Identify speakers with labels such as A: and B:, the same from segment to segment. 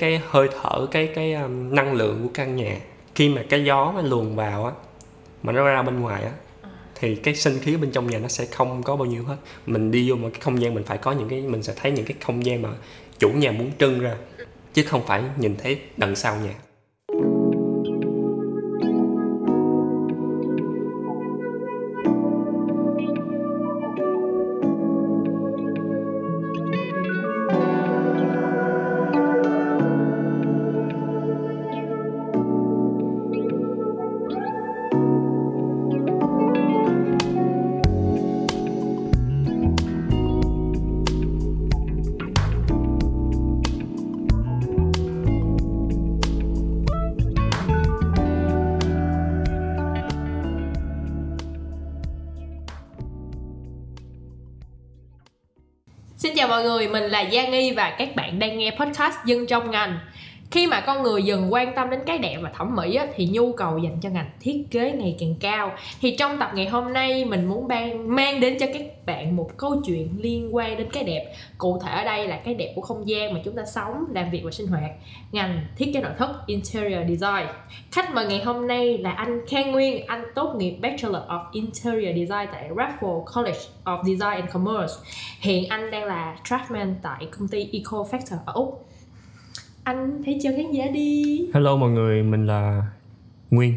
A: cái hơi thở cái cái um, năng lượng của căn nhà. Khi mà cái gió nó luồn vào á mà nó ra bên ngoài á thì cái sinh khí bên trong nhà nó sẽ không có bao nhiêu hết. Mình đi vô một cái không gian mình phải có những cái mình sẽ thấy những cái không gian mà chủ nhà muốn trưng ra chứ không phải nhìn thấy đằng sau nhà
B: đang nghe podcast Dân trong ngành. Khi mà con người dần quan tâm đến cái đẹp và thẩm mỹ á, thì nhu cầu dành cho ngành thiết kế ngày càng cao. Thì trong tập ngày hôm nay mình muốn ban, mang đến cho các bạn một câu chuyện liên quan đến cái đẹp. Cụ thể ở đây là cái đẹp của không gian mà chúng ta sống, làm việc và sinh hoạt. Ngành thiết kế nội thất Interior Design. Khách mời ngày hôm nay là anh Khang Nguyên, anh tốt nghiệp Bachelor of Interior Design tại Raffles College of Design and Commerce. Hiện anh đang là draftman tại công ty Eco Factor ở Úc. Anh hãy chào khán giả đi.
A: hello mọi người mình là nguyên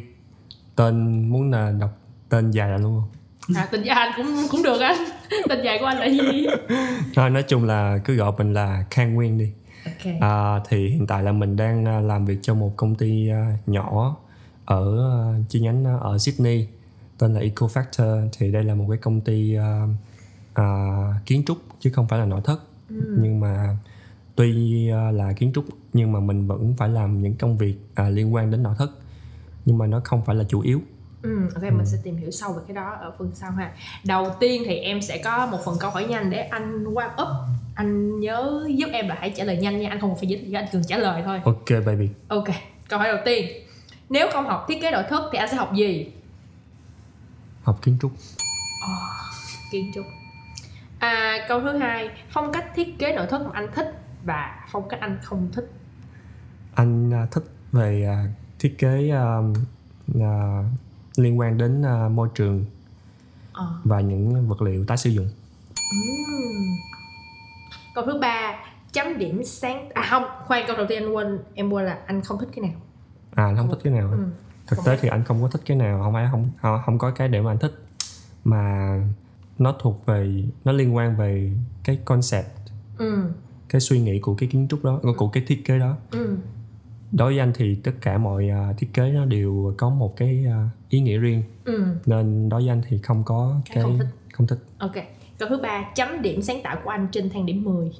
A: tên muốn là đọc tên dài là luôn không
B: À, tên dài anh cũng cũng được anh. Tên dài của anh là gì?
A: thôi nói chung là cứ gọi mình là khang nguyên đi
B: Ok.
A: À, thì hiện tại là mình đang à, làm việc cho một công ty à, nhỏ ở à, chi nhánh ở Sydney tên là Eco Factor thì đây là một cái công ty à, à, kiến trúc chứ không phải là nội thất nhưng mà tuy à, là kiến trúc nhưng mà mình vẫn phải làm những công việc à, liên quan đến nội thất nhưng mà nó không phải là chủ yếu
B: Ừ, ok mình sẽ tìm hiểu sâu về cái đó ở phần sau ha. Đầu tiên thì em sẽ có một phần câu hỏi nhanh để anh warm up. Anh nhớ giúp em là hãy trả lời nhanh nha, anh không phải giải thích, anh cần trả lời thôi.
A: ok baby
B: Ok, câu hỏi đầu tiên. Nếu không học thiết kế nội thất thì anh sẽ học gì?
A: học kiến trúc
B: Kiến trúc. À, câu thứ hai, phong cách thiết kế nội thất mà anh thích và phong cách anh không thích.
A: anh à, thích về à, thiết kế à, à, liên quan đến à, môi trường
B: Ờ.
A: và những vật liệu tái sử dụng
B: Ừm. Câu thứ ba, chấm điểm sáng à không, khoan câu đầu tiên anh quên, em quên là anh không thích cái nào.
A: à anh không thích cái nào
B: Ừ.
A: thực
B: Không
A: tế thì anh không có thích cái nào không phải không không không có cái để mà anh thích mà nó thuộc về nó liên quan về cái concept
B: Ừ.
A: cái suy nghĩ của cái kiến trúc đó của cái thiết kế đó
B: Ừ.
A: đối với anh thì tất cả mọi à, thiết kế nó đều có một cái à, ý nghĩa riêng
B: Ừ.
A: nên đối với anh thì không có
B: Cái
A: cái
B: không thích.
A: không thích
B: Ok. Câu thứ ba, chấm điểm sáng tạo của anh trên thang điểm 10.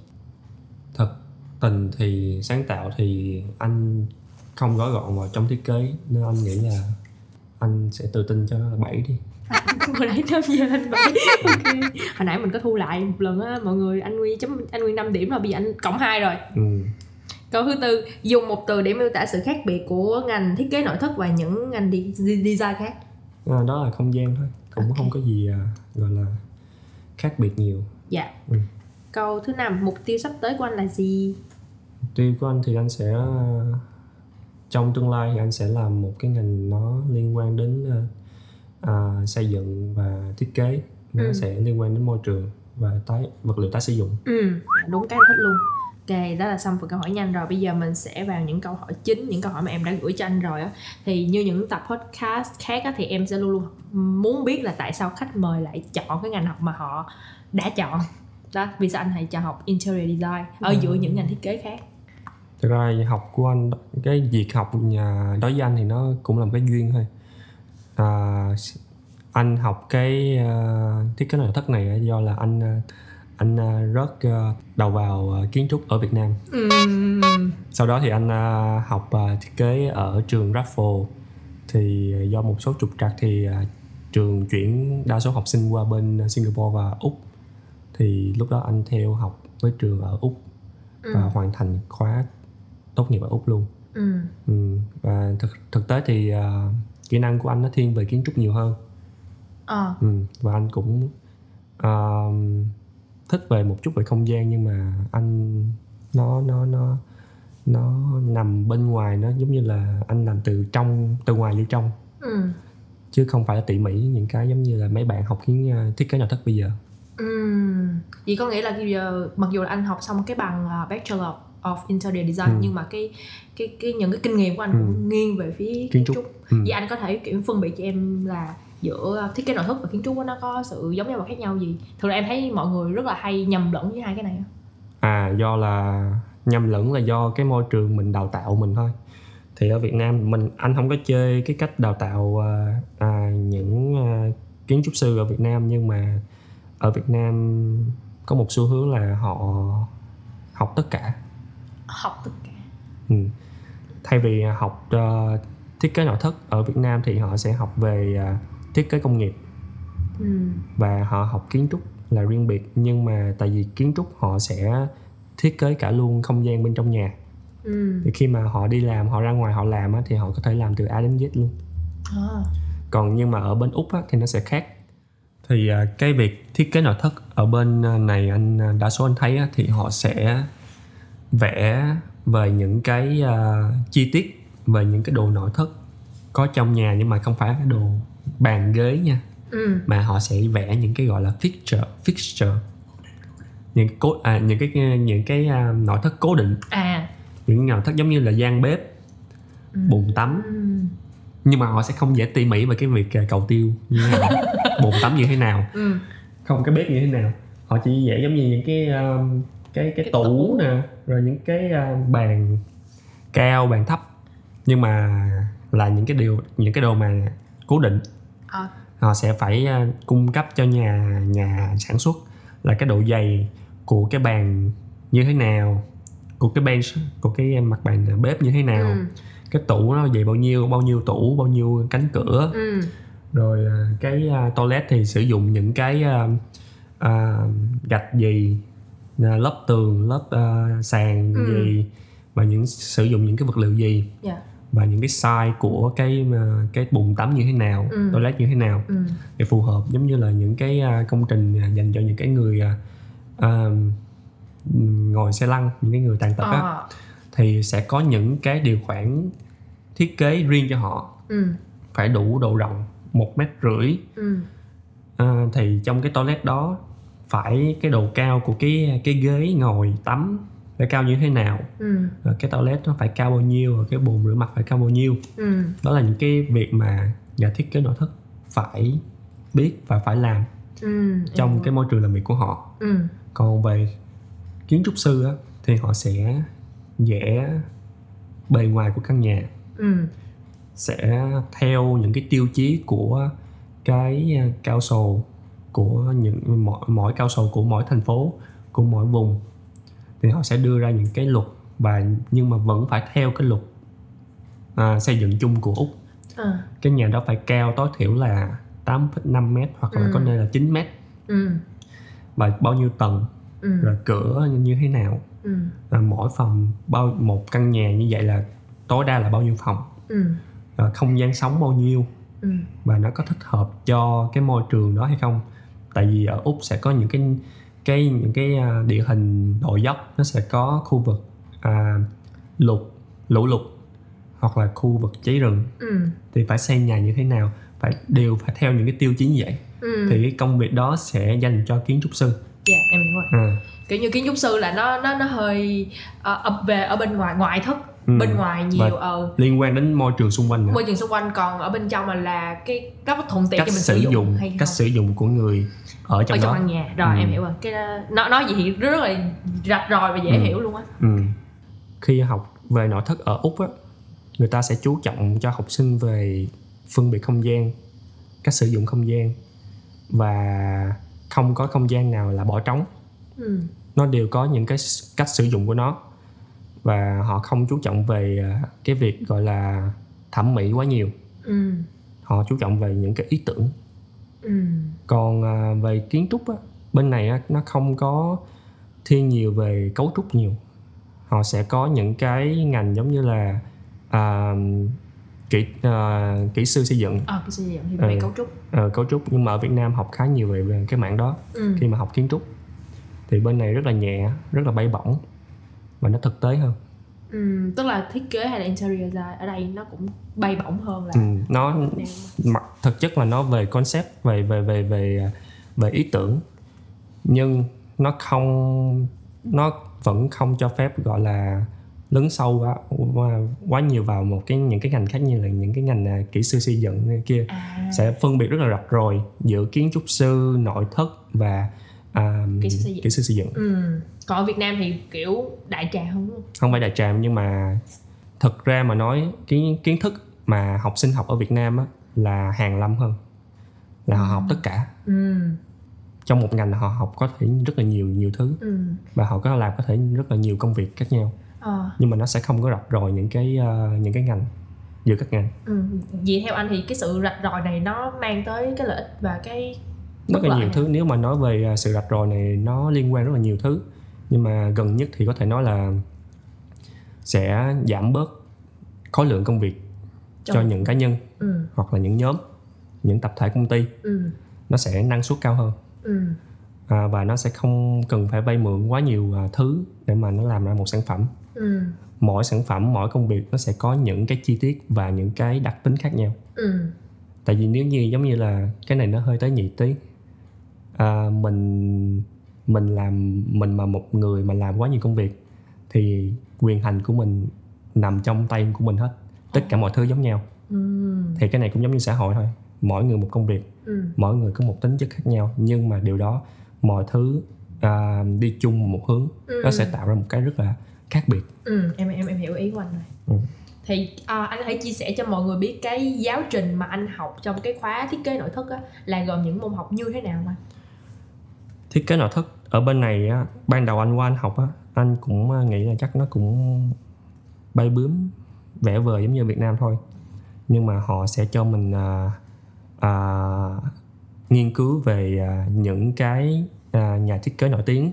A: thật tình thì sáng tạo thì anh không gói gọn vào trong thiết kế nên anh nghĩ là anh sẽ tự tin cho nó là 7 đi
B: Hồi nãy 5 giờ anh bảy. Ok. Hồi nãy mình có thu lại một lần á, mọi người anh Nguyên chấm anh Nguyên 5 điểm rồi bây giờ anh cộng 2 rồi.
A: ừ.
B: Câu thứ tư, dùng một từ để miêu tả sự khác biệt của ngành thiết kế nội thất và những ngành đi- đi- design khác.
A: à, đó là không gian thôi cũng
B: Ok.
A: không có gì à, gọi là khác biệt nhiều
B: Dạ.
A: Ừ.
B: Câu thứ năm, mục tiêu sắp tới của anh là gì?
A: Mục tiêu của anh thì anh sẽ à, trong tương lai thì anh sẽ làm một cái ngành nó liên quan đến à, à, xây dựng và thiết kế nó
B: Ừ.
A: sẽ liên quan đến môi trường và tái vật liệu tái sử dụng
B: Ừ, đúng cái thích luôn. Ok, đó là xong phần câu hỏi nhanh rồi. Bây giờ mình sẽ vào những câu hỏi chính, những câu hỏi mà em đã gửi cho anh rồi á. Thì như những tập podcast khác á, thì em sẽ luôn luôn muốn biết là tại sao khách mời lại chọn cái ngành học mà họ đã chọn. Đó, vì sao anh lại chọn học interior design ở giữa những ngành thiết kế khác.
A: thực ra học của anh cái việc học nhà đối với anh thì nó cũng là một cái duyên thôi à, anh học cái à, thiết kế nội thất này do là anh à, anh à, rớt à, đầu vào à, kiến trúc ở Việt Nam.
B: Ừm,
A: sau đó thì anh à, học à, thiết kế ở trường Raffles thì do một số trục trặc thì à, trường chuyển đa số học sinh qua bên Singapore và Úc. Thì lúc đó anh theo học với trường ở Úc và hoàn thành khóa tốt nghiệp ở Úc luôn.
B: Ừm,
A: ừ. và thực thực tế thì à, kỹ năng của anh nó thiên về kiến trúc nhiều hơn.
B: Ờ,
A: ừ. và anh cũng à, thích về một chút về không gian nhưng mà anh nó nó nó nó nằm bên ngoài nó giống như là anh làm từ trong từ ngoài vô trong.
B: Ừ.
A: Chứ không phải là tỉ mỉ những cái giống như là mấy bạn học kiến uh, thiết kế nội thất bây giờ.
B: Ừm, Vậy có nghĩa là bây giờ mặc dù là anh học xong cái bằng uh, Bachelor of Interior Design
A: Ừ.
B: nhưng mà cái cái cái những cái kinh nghiệm của anh
A: Ừ.
B: cũng nghiêng về phía kiến,
A: Kiến
B: trúc.
A: trúc. Ừ.
B: Vậy anh có thể kiểu phân biệt cho em là giữa thiết kế nội thất và kiến trúc nó có sự giống nhau và khác nhau gì? Thường là em thấy mọi người rất là hay nhầm lẫn với hai cái này.
A: à do là nhầm lẫn là do cái môi trường mình đào tạo mình thôi thì ở Việt Nam mình anh không có chơi cái cách đào tạo à, à, những à, kiến trúc sư ở Việt Nam nhưng mà ở Việt Nam có một xu hướng là họ học tất cả
B: Học tất cả.
A: ừ. thay vì học ờ, thiết kế nội thất ở Việt Nam thì họ sẽ học về à, thiết kế công nghiệp.
B: Ừm,
A: và họ học kiến trúc là riêng biệt nhưng mà tại vì kiến trúc họ sẽ thiết kế cả luôn không gian bên trong nhà.
B: Ừm,
A: thì khi mà họ đi làm họ ra ngoài họ làm á, thì họ có thể làm từ A đến Z luôn.
B: À,
A: còn nhưng mà ở bên úc á, thì nó sẽ khác. Thì à, cái việc thiết kế nội thất ở bên à, này anh à, đa số anh thấy á, thì họ sẽ vẽ về những cái à, chi tiết về những cái đồ nội thất có trong nhà nhưng mà không phải cái đồ bàn ghế nha.
B: Ừm,
A: mà họ sẽ vẽ những cái gọi là fixture fixture. Những cái cố à, những cái những cái à, nội thất cố định.
B: À,
A: những nội thất giống như là gian bếp
B: ừm,
A: bồn tắm.
B: Ừm,
A: nhưng mà họ sẽ không vẽ tỉ mỉ về cái việc à, cầu tiêu như thế nào. Bồn tắm như thế nào.
B: Ừm,
A: không cái bếp như thế nào. Họ chỉ vẽ giống như những cái um, cái cái,
B: Cái
A: tủ,
B: tủ.
A: nè rồi những cái uh, bàn cao bàn thấp. Nhưng mà là những cái điều những cái đồ mà cố định.
B: À,
A: họ sẽ phải uh, cung cấp cho nhà nhà sản xuất là cái độ dày của cái bàn như thế nào của cái bench của cái mặt bàn bếp như thế nào.
B: Ừm,
A: cái tủ nó dày bao nhiêu bao nhiêu tủ bao nhiêu cánh cửa.
B: Ừm,
A: rồi à, cái à, toilet thì sử dụng những cái à, à, gạch gì à, lớp tường lớp à, sàn
B: Ừ.
A: gì và những sử dụng những cái vật liệu gì?
B: Dạ,
A: và những cái size của cái à, cái bồn tắm như thế nào
B: Ừ.
A: toilet như thế nào
B: ừm,
A: để phù hợp giống như là những cái công trình dành cho những cái người à, ngồi xe lăn những cái người tàn tật á
B: à,
A: thì sẽ có những cái điều khoản thiết kế riêng cho họ.
B: Ừm,
A: phải đủ độ rộng một mét rưỡi.
B: Ừm,
A: à, thì trong cái toilet đó phải cái độ cao của cái cái ghế ngồi tắm phải cao như thế nào?
B: Ừm,
A: rồi cái toilet nó phải cao bao nhiêu? Rồi cái bồn rửa mặt phải cao bao nhiêu?
B: Ừm,
A: đó là những cái việc mà nhà thiết kế nội thất phải biết và phải làm
B: ừm,
A: trong
B: em
A: cái môi trường làm việc của họ.
B: Ừm,
A: còn về kiến trúc sư á, thì họ sẽ vẽ bề ngoài của căn nhà.
B: Ừm,
A: sẽ theo những cái tiêu chí của cái à, cao sồ của những mỗi, mỗi cao sồ của mỗi thành phố của mỗi vùng thì họ sẽ đưa ra những cái luật và nhưng mà vẫn phải theo cái luật à, xây dựng chung của úc.
B: À,
A: cái nhà đó phải cao tối thiểu là 8,5 mét hoặc là
B: Ừ.
A: có nơi là 9 mét.
B: Ừm,
A: và bao nhiêu tầng
B: ừm,
A: rồi cửa như- thế nào.
B: Ừm,
A: và mỗi phòng bao một căn nhà như vậy là tối đa là bao nhiêu phòng.
B: Ừm,
A: rồi không gian sống bao nhiêu.
B: Ừm,
A: và nó có thích hợp cho cái môi trường đó hay không tại vì ở úc sẽ có những cái cái những cái à, địa hình đồi dốc nó sẽ có khu vực à, lụt lũ lụt hoặc là khu vực cháy rừng.
B: Ừm,
A: thì phải xây nhà như thế nào phải đều phải theo những cái tiêu chí như vậy.
B: Ừm.
A: thì cái công việc đó sẽ dành cho kiến trúc sư.
B: Dạ em hiểu rồi.
A: À,
B: kiểu như kiến trúc sư là nó nó nó hơi ờ, ập về ở bên ngoài ngoại thất
A: ừ.
B: bên ngoài nhiều ờ
A: liên quan đến môi trường xung quanh nữa
B: môi trường xung quanh còn ở bên trong mà là cái cách thuận tiện
A: cách
B: cho mình
A: sử
B: dụng,
A: dụng
B: hay
A: cách
B: không
A: sử dụng của người ở trong
B: ở trong
A: đó
B: căn nhà rồi
A: Ừ.
B: em hiểu rồi cái nó nói gì thì rất là rạch ròi và dễ
A: Ừ.
B: hiểu luôn á
A: Ừ. Khi học về nội thất ở Úc á, người ta sẽ chú trọng cho học sinh về phân biệt không gian, cách sử dụng không gian và không có không gian nào là bỏ trống.
B: ừ.
A: Nó đều có những cái cách sử dụng của nó và họ không chú trọng về à, cái việc gọi là thẩm mỹ quá nhiều.
B: Ừ.
A: Họ chú trọng về những cái ý tưởng.
B: Ừ.
A: Còn à, về kiến trúc á, bên này á, nó không có thiên nhiều về cấu trúc nhiều họ sẽ có những cái ngành giống như là à, kỹ à, kỹ sư xây dựng
B: ờ cái xây dựng thì về
A: Ừ.
B: cấu trúc
A: ờ, cấu trúc nhưng mà ở Việt Nam học khá nhiều về, về cái mảng đó
B: ừ.
A: khi mà học kiến trúc thì bên này rất là nhẹ rất là bay bổng và nó thực tế hơn.
B: Ừ, tức là thiết kế hay là interior design ở đây nó cũng bay bổng hơn là
A: ừ, nó mặt thực chất là nó về concept về về về về về ý tưởng. Nhưng nó không nó vẫn không cho phép gọi là lấn sâu quá, quá nhiều vào một cái những cái ngành khác như là những cái ngành à, kỹ sư xây dựng này kia.
B: À,
A: sẽ phân biệt rất là rạch ròi giữa kiến trúc sư nội thất và à,
B: Kỹ sư xây dựng.
A: kỹ sư xây dựng.
B: Ừ. còn ở Việt Nam thì kiểu đại trà hơn đúng không
A: không phải đại tràm nhưng mà thực ra mà nói kiến kiến thức mà học sinh học ở Việt Nam á, là hàng lâm hơn là họ học tất cả
B: ừ.
A: trong một ngành họ học có thể rất là nhiều nhiều thứ
B: Ừ.
A: và họ có làm có thể rất là nhiều công việc khác nhau
B: Ờ.
A: nhưng mà nó sẽ không có rạch ròi những cái ờ, những cái ngành giữa các ngành
B: Ừ. Vậy theo anh thì cái sự rạch ròi này nó mang tới cái lợi ích và cái
A: rất là nhiều
B: nè.
A: thứ nếu mà nói về ờ, sự rạch ròi này nó liên quan rất là nhiều thứ nhưng mà gần nhất thì có thể nói là sẽ giảm bớt khối lượng công việc cho
B: Trong-
A: những cá nhân
B: ừ.
A: hoặc là những nhóm những tập thể công ty
B: Ừ.
A: nó sẽ năng suất cao hơn
B: Ừ.
A: à, và nó sẽ không cần phải vay mượn quá nhiều à, thứ để mà nó làm ra một sản phẩm
B: Ừ.
A: mỗi sản phẩm mỗi công việc nó sẽ có những cái chi tiết và những cái đặc tính khác nhau
B: Ừ.
A: tại vì nếu như giống như là cái này nó hơi tới nhị tí à, mình mình làm mình mà một người mà làm quá nhiều công việc thì quyền hành của mình nằm trong tay của mình hết tất cả mọi thứ giống nhau
B: Ừ.
A: thì cái này cũng giống như xã hội thôi mỗi người một công việc
B: Ừ.
A: mỗi người có một tính chất khác nhau nhưng mà điều đó mọi thứ à, đi chung một hướng
B: Ừ.
A: nó sẽ tạo ra một cái rất là khác biệt
B: Ừ. Em em em hiểu ý của anh rồi.
A: Ừ.
B: Thì à, anh thể chia sẻ cho mọi người biết cái giáo trình mà anh học trong cái khóa thiết kế nội thất á là gồm những môn học như thế nào mà?
A: thiết kế nội thất ở bên này á, ban đầu anh qua anh học á anh cũng à, nghĩ là chắc nó cũng bay bướm vẽ vời giống như Việt Nam thôi nhưng mà họ sẽ cho mình à, à, nghiên cứu về à, những cái à, nhà thiết kế nổi tiếng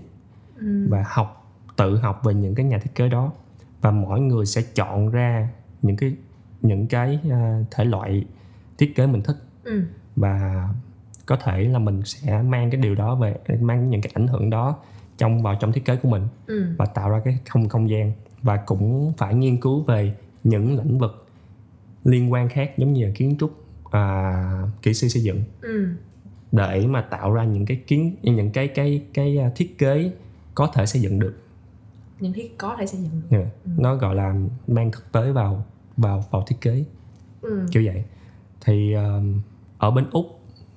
B: Ừ.
A: và học tự học về những cái nhà thiết kế đó và mỗi người sẽ chọn ra những cái những cái à, thể loại thiết kế mình thích
B: Ừ.
A: và có thể là mình sẽ mang cái điều đó về mang những cái ảnh hưởng đó trong vào trong thiết kế của mình
B: Ừ.
A: và tạo ra cái không không gian và cũng phải nghiên cứu về những lĩnh vực liên quan khác giống như là kiến trúc à, kỹ sư xây dựng
B: Ừ.
A: để mà tạo ra những cái kiến những cái cái cái à, thiết kế có thể xây dựng được
B: Những thiết có thể xây dựng được.
A: Yeah. nó gọi là mang thực tế vào vào vào thiết kế
B: Ừ.
A: kiểu vậy thì um, ở bên úc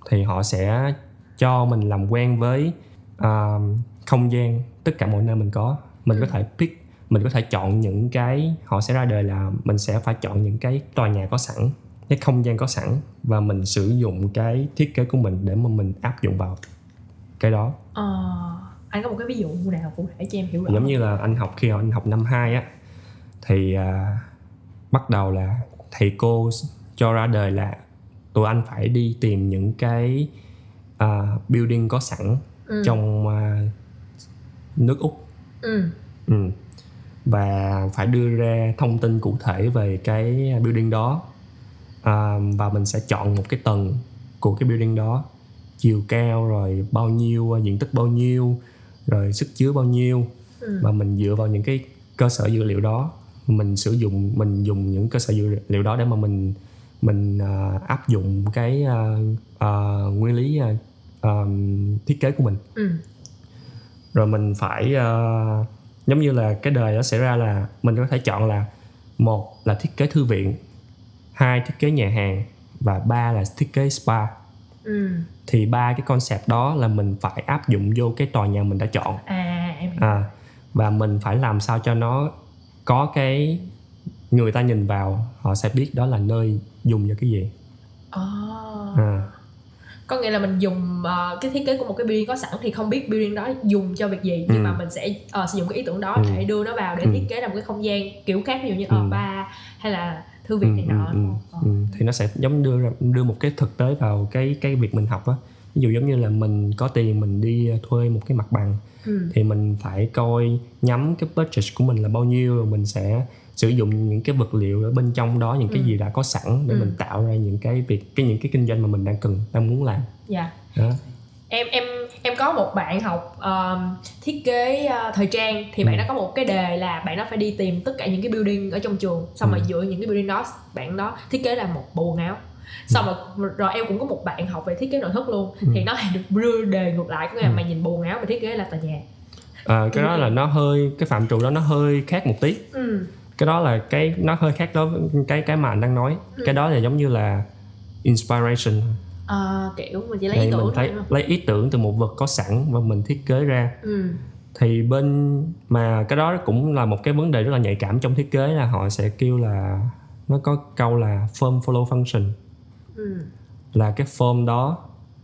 A: thì họ sẽ cho mình làm quen với um, không gian tất cả mọi nơi mình có. Mình có thể pick mình có thể chọn những cái họ sẽ ra đời là mình sẽ phải chọn những cái tòa nhà có sẵn cái không gian có sẵn và mình sử dụng cái thiết kế của mình để mà mình áp dụng vào cái đó.
B: Ờ, anh có một cái ví dụ nào cụ thể cho em hiểu rõ
A: giống như là anh học khi anh học năm 2 á thì à, bắt đầu là thầy cô cho ra đời là tụi anh phải đi tìm những cái à, building có sẵn
B: Ừ.
A: trong à, nước úc
B: ừ.
A: ừ. và phải đưa ra thông tin cụ thể về cái building đó à, và mình sẽ chọn một cái tầng của cái building đó chiều cao rồi bao nhiêu diện tích bao nhiêu rồi sức chứa bao nhiêu
B: Ừ.
A: và mình dựa vào những cái cơ sở dữ liệu đó mình sử dụng mình dùng những cơ sở dữ liệu đó để mà mình mình à, áp dụng cái à, à, nguyên lý à, à, thiết kế của mình
B: Ừ.
A: rồi mình phải ờ, giống như là cái đời nó sẽ ra là mình có thể chọn là một là thiết kế thư viện hai thiết kế nhà hàng và ba là thiết kế spa
B: Ừ.
A: thì ba cái concept đó là mình phải áp dụng vô cái tòa nhà mình đã chọn
B: À em hiểu.
A: à, và mình phải làm sao cho nó có cái người ta nhìn vào họ sẽ biết đó là nơi dùng cho cái gì
B: Ờ.
A: à,
B: có nghĩa là mình dùng ờ, cái thiết kế của một cái building có sẵn thì không biết building đó dùng cho việc gì nhưng
A: Ừ.
B: mà mình sẽ ờ, sử dụng cái ý tưởng đó
A: Ừ.
B: để đưa nó vào để
A: Ừ.
B: thiết kế ra một cái không gian kiểu khác ví dụ như ở
A: Ừ.
B: bar hay là thư
A: ừ,
B: viện này
A: ừ,
B: nọ
A: ừ?
B: Ờ.
A: ừ. thì nó sẽ giống đưa ra- đưa một cái thực tế vào cái cái việc mình học á ví dụ giống như là mình có tiền mình đi thuê một cái mặt bằng
B: Ừ.
A: thì mình phải coi nhắm cái budget của mình là bao nhiêu rồi mình sẽ sử dụng những cái vật liệu ở bên trong đó những cái
B: Ừ.
A: gì đã có sẵn để
B: Ừ.
A: mình tạo ra những cái việc cái những cái kinh doanh mà mình đang cần đang muốn làm
B: Dạ.
A: đó
B: em em em có một bạn học um, thiết kế uh, thời trang thì
A: Ừ.
B: bạn đó có một cái đề là bạn đó phải đi tìm tất cả những cái building ở trong trường xong rồi
A: Ừ.
B: dựa những cái building đó bạn đó thiết kế là một bộ quần áo xong rồi rồi em cũng có một bạn học về thiết kế nội thất luôn
A: Ừ.
B: thì nó lại được đưa đề ngược lại có nghĩa là
A: Ừ.
B: mày nhìn bộ quần áo mày thiết kế là tòa nhà
A: Ờ, cái đó là nó hơi cái phạm trù đó nó hơi khác một tí
B: ừ
A: cái đó là cái nó hơi khác đó với cái cái mà anh đang nói.
B: Ừ.
A: cái đó là giống như là inspiration.
B: Ờ, kiểu mình chỉ lấy ý tưởng
A: mình thấy lấy ý tưởng từ một vật có sẵn và mình thiết kế ra.
B: Ừ.
A: Thì bên mà cái đó cũng là một cái vấn đề rất là nhạy cảm trong thiết kế là họ sẽ kêu là nó có câu là form follow function.
B: Ừ.
A: Là cái form đó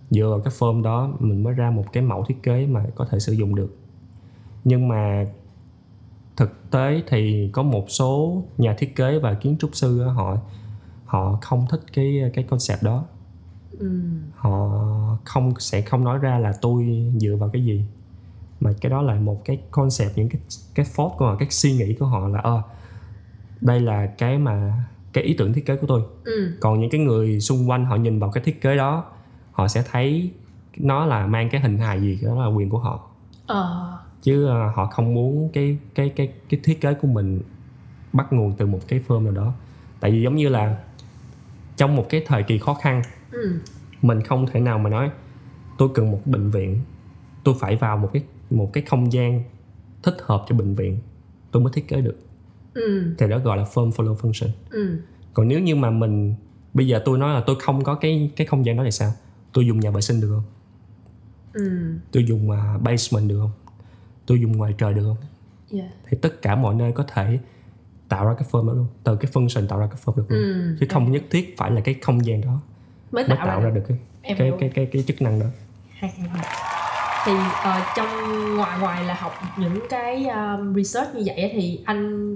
A: dựa vào cái form đó mình mới ra một cái mẫu thiết kế mà có thể sử dụng được. Nhưng mà thực tế thì có một số nhà thiết kế và kiến trúc sư họ họ không thích cái cái concept đó.
B: Ừ.
A: Họ không sẽ không nói ra là tôi dựa vào cái gì. Mà cái đó là một cái concept những cái cái thought của họ cái suy nghĩ của họ là ờ đây là cái mà cái ý tưởng thiết kế của tôi.
B: Ừ.
A: Còn những cái người xung quanh họ nhìn vào cái thiết kế đó họ sẽ thấy nó là mang cái hình hài gì đó là quyền của họ.
B: Ờ
A: chứ ờ, họ không muốn cái cái cái cái thiết kế của mình bắt nguồn từ một cái firm nào đó. Tại vì giống như là trong một cái thời kỳ khó khăn
B: ừ.
A: mình không thể nào mà nói tôi cần một bệnh viện tôi phải vào một cái một cái không gian thích hợp cho bệnh viện tôi mới thiết kế được.
B: Ừ.
A: Thì đó gọi là firm follow function.
B: Ừ.
A: Còn nếu như mà mình bây giờ tôi nói là tôi không có cái cái không gian đó thì sao? Tôi dùng nhà vệ sinh được không?
B: Ừ.
A: Tôi dùng uh, basement được không tôi dùng ngoài trời được không?
B: Yeah.
A: thì tất cả mọi nơi có thể tạo ra cái form đó luôn từ cái function tạo ra cái form được luôn.
B: Ừ
A: chứ không nhất thiết phải là cái không gian đó
B: mới
A: mới
B: tạo,
A: tạo
B: ra được.
A: cái cái cái cái cái chức năng đó.
B: Hay hay hay. thì ờ, trong ngoài ngoài là học những cái um, research như vậy thì anh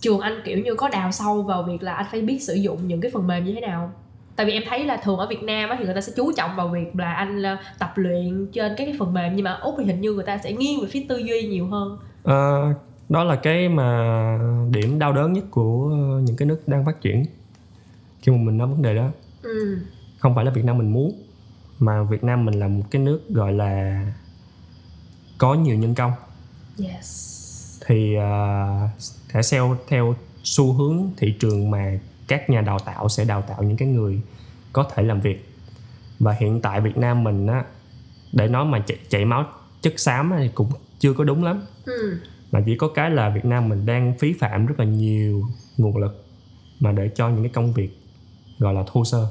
B: trường anh kiểu như có đào sâu vào việc là anh phải biết sử dụng những cái phần mềm như thế nào tại vì em thấy là thường ở Việt Nam á, thì người ta sẽ chú trọng vào việc là anh là tập luyện trên các cái phần mềm nhưng mà úc thì hình như người ta sẽ nghiêng về phía tư duy nhiều hơn.
A: Ờ, đó là cái mà điểm đau đớn nhất của những cái nước đang phát triển khi mà mình nói vấn đề đó.
B: Ừ.
A: Không phải là Việt Nam mình muốn mà Việt Nam mình là một cái nước gọi là có nhiều nhân công.
B: Yes.
A: Thì uh, sẽ theo theo xu hướng thị trường mà các nhà đào tạo sẽ đào tạo những cái người có thể làm việc. Và hiện tại Việt Nam mình á để nói mà chạy, chạy máu chất xám thì cũng chưa có đúng lắm.
B: Ừ.
A: Mà chỉ có cái là Việt Nam mình đang phí phạm rất là nhiều nguồn lực mà để cho những cái công việc gọi là thô sơ.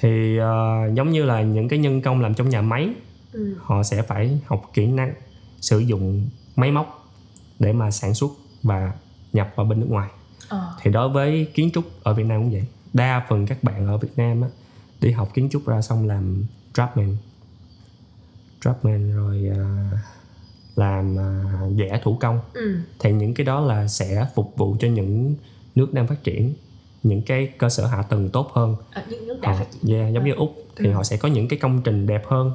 A: Thì ờ, giống như là những cái nhân công làm trong nhà máy
B: ừ.
A: họ sẽ phải học kỹ năng sử dụng máy móc để mà sản xuất và nhập vào bên nước ngoài
B: ờ.
A: Thì đối với kiến trúc ở Việt Nam cũng vậy. Đa phần các bạn ở Việt Nam á, đi học kiến trúc ra xong làm draftsman. Draftsman rồi à, làm à, vẽ thủ công.
B: Ừ.
A: Thì những cái đó là sẽ phục vụ cho những nước đang phát triển những cái cơ sở hạ tầng tốt hơn.
B: Ở những nước đã
A: họ,
B: phát triển.
A: yeah, giống như úc thì
B: Ừ.
A: họ sẽ có những cái công trình đẹp hơn.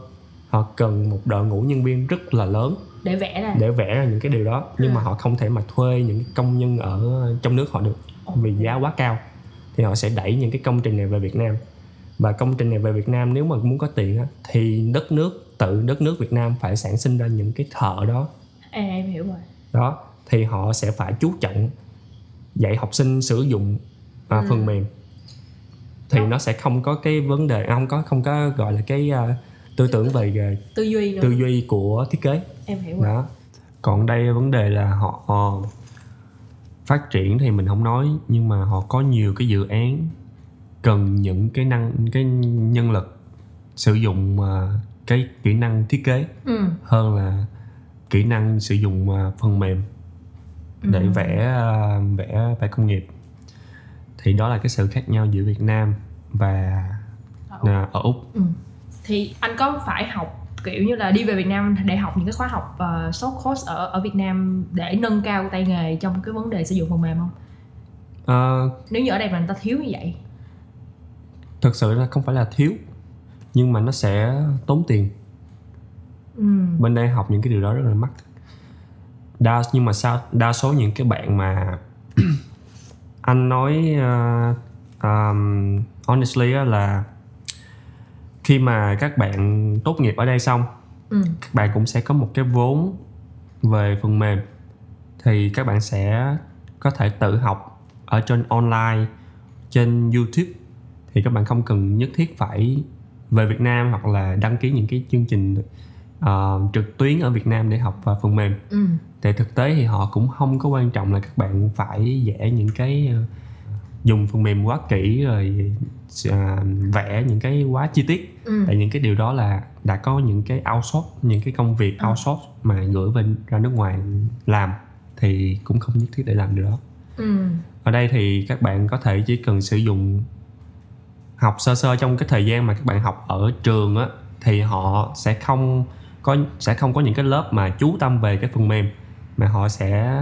A: Họ cần một đội ngũ nhân viên rất là lớn
B: để vẽ ra.
A: Để vẽ ra những cái điều đó nhưng
B: Ừ.
A: mà họ không thể mà thuê những công nhân ở trong nước họ được vì giá quá cao. Thì họ sẽ đẩy những cái công trình này về Việt Nam. Và công trình này về Việt Nam nếu mà muốn có tiền á, thì đất nước tự đất nước Việt Nam phải sản sinh ra những cái thợ đó.
B: À em hiểu rồi.
A: Đó thì họ sẽ phải chú trọng dạy học sinh sử dụng à,
B: Ừ.
A: phần mềm. Thì
B: Đó.
A: nó sẽ không có cái vấn đề à, không có không có gọi là cái à, tư tưởng về à,
B: tư duy nữa.
A: tư duy của thiết kế.
B: Em hiểu rồi.
A: Đó. Còn đây vấn đề là họ ờ, phát triển thì mình không nói nhưng mà họ có nhiều cái dự án cần những cái năng cái nhân lực sử dụng ờ, cái kỹ năng thiết kế
B: ừ.
A: hơn là kỹ năng sử dụng ờ, phần mềm để
B: Ừ.
A: vẽ ờ, vẽ vẽ công nghiệp. Thì đó là cái sự khác nhau giữa Việt Nam và
B: Ở
A: ờ, ở Úc.
B: Ừ. thì anh có phải học kiểu như là đi về Việt Nam để học những cái khóa học uh, short course ở ở Việt Nam để nâng cao tay nghề trong cái vấn đề sử dụng phần mềm không?
A: Ờ,
B: Nếu như ở đây mà người ta thiếu như vậy.
A: thực sự là không phải là thiếu nhưng mà nó sẽ tốn tiền
B: Ừ.
A: bên đây học những cái điều đó rất là mắc đa nhưng mà sao đa số những cái bạn mà anh nói uh, um, honestly là khi mà các bạn tốt nghiệp ở đây xong
B: ừ.
A: các bạn cũng sẽ có một cái vốn về phần mềm. Thì các bạn sẽ có thể tự học ở trên online trên YouTube. Thì các bạn không cần nhất thiết phải về Việt Nam hoặc là đăng ký những cái chương trình ờ, trực tuyến ở Việt Nam để học vào phần mềm.
B: Ừ.
A: Tại thực tế thì họ cũng không có quan trọng là các bạn phải vẽ những cái ờ, dùng phần mềm quá kỹ rồi à, vẽ những cái quá chi tiết.
B: Ừ.
A: Tại những cái điều đó là đã có những cái outsource những cái công việc outsource mà gửi bên ra nước ngoài làm thì cũng không nhất thiết để làm điều đó.
B: Ừ.
A: Ở đây thì các bạn có thể chỉ cần sử dụng học sơ sơ trong cái thời gian mà các bạn học ở trường á thì họ sẽ không có sẽ không có những cái lớp mà chú tâm về cái phần mềm mà họ sẽ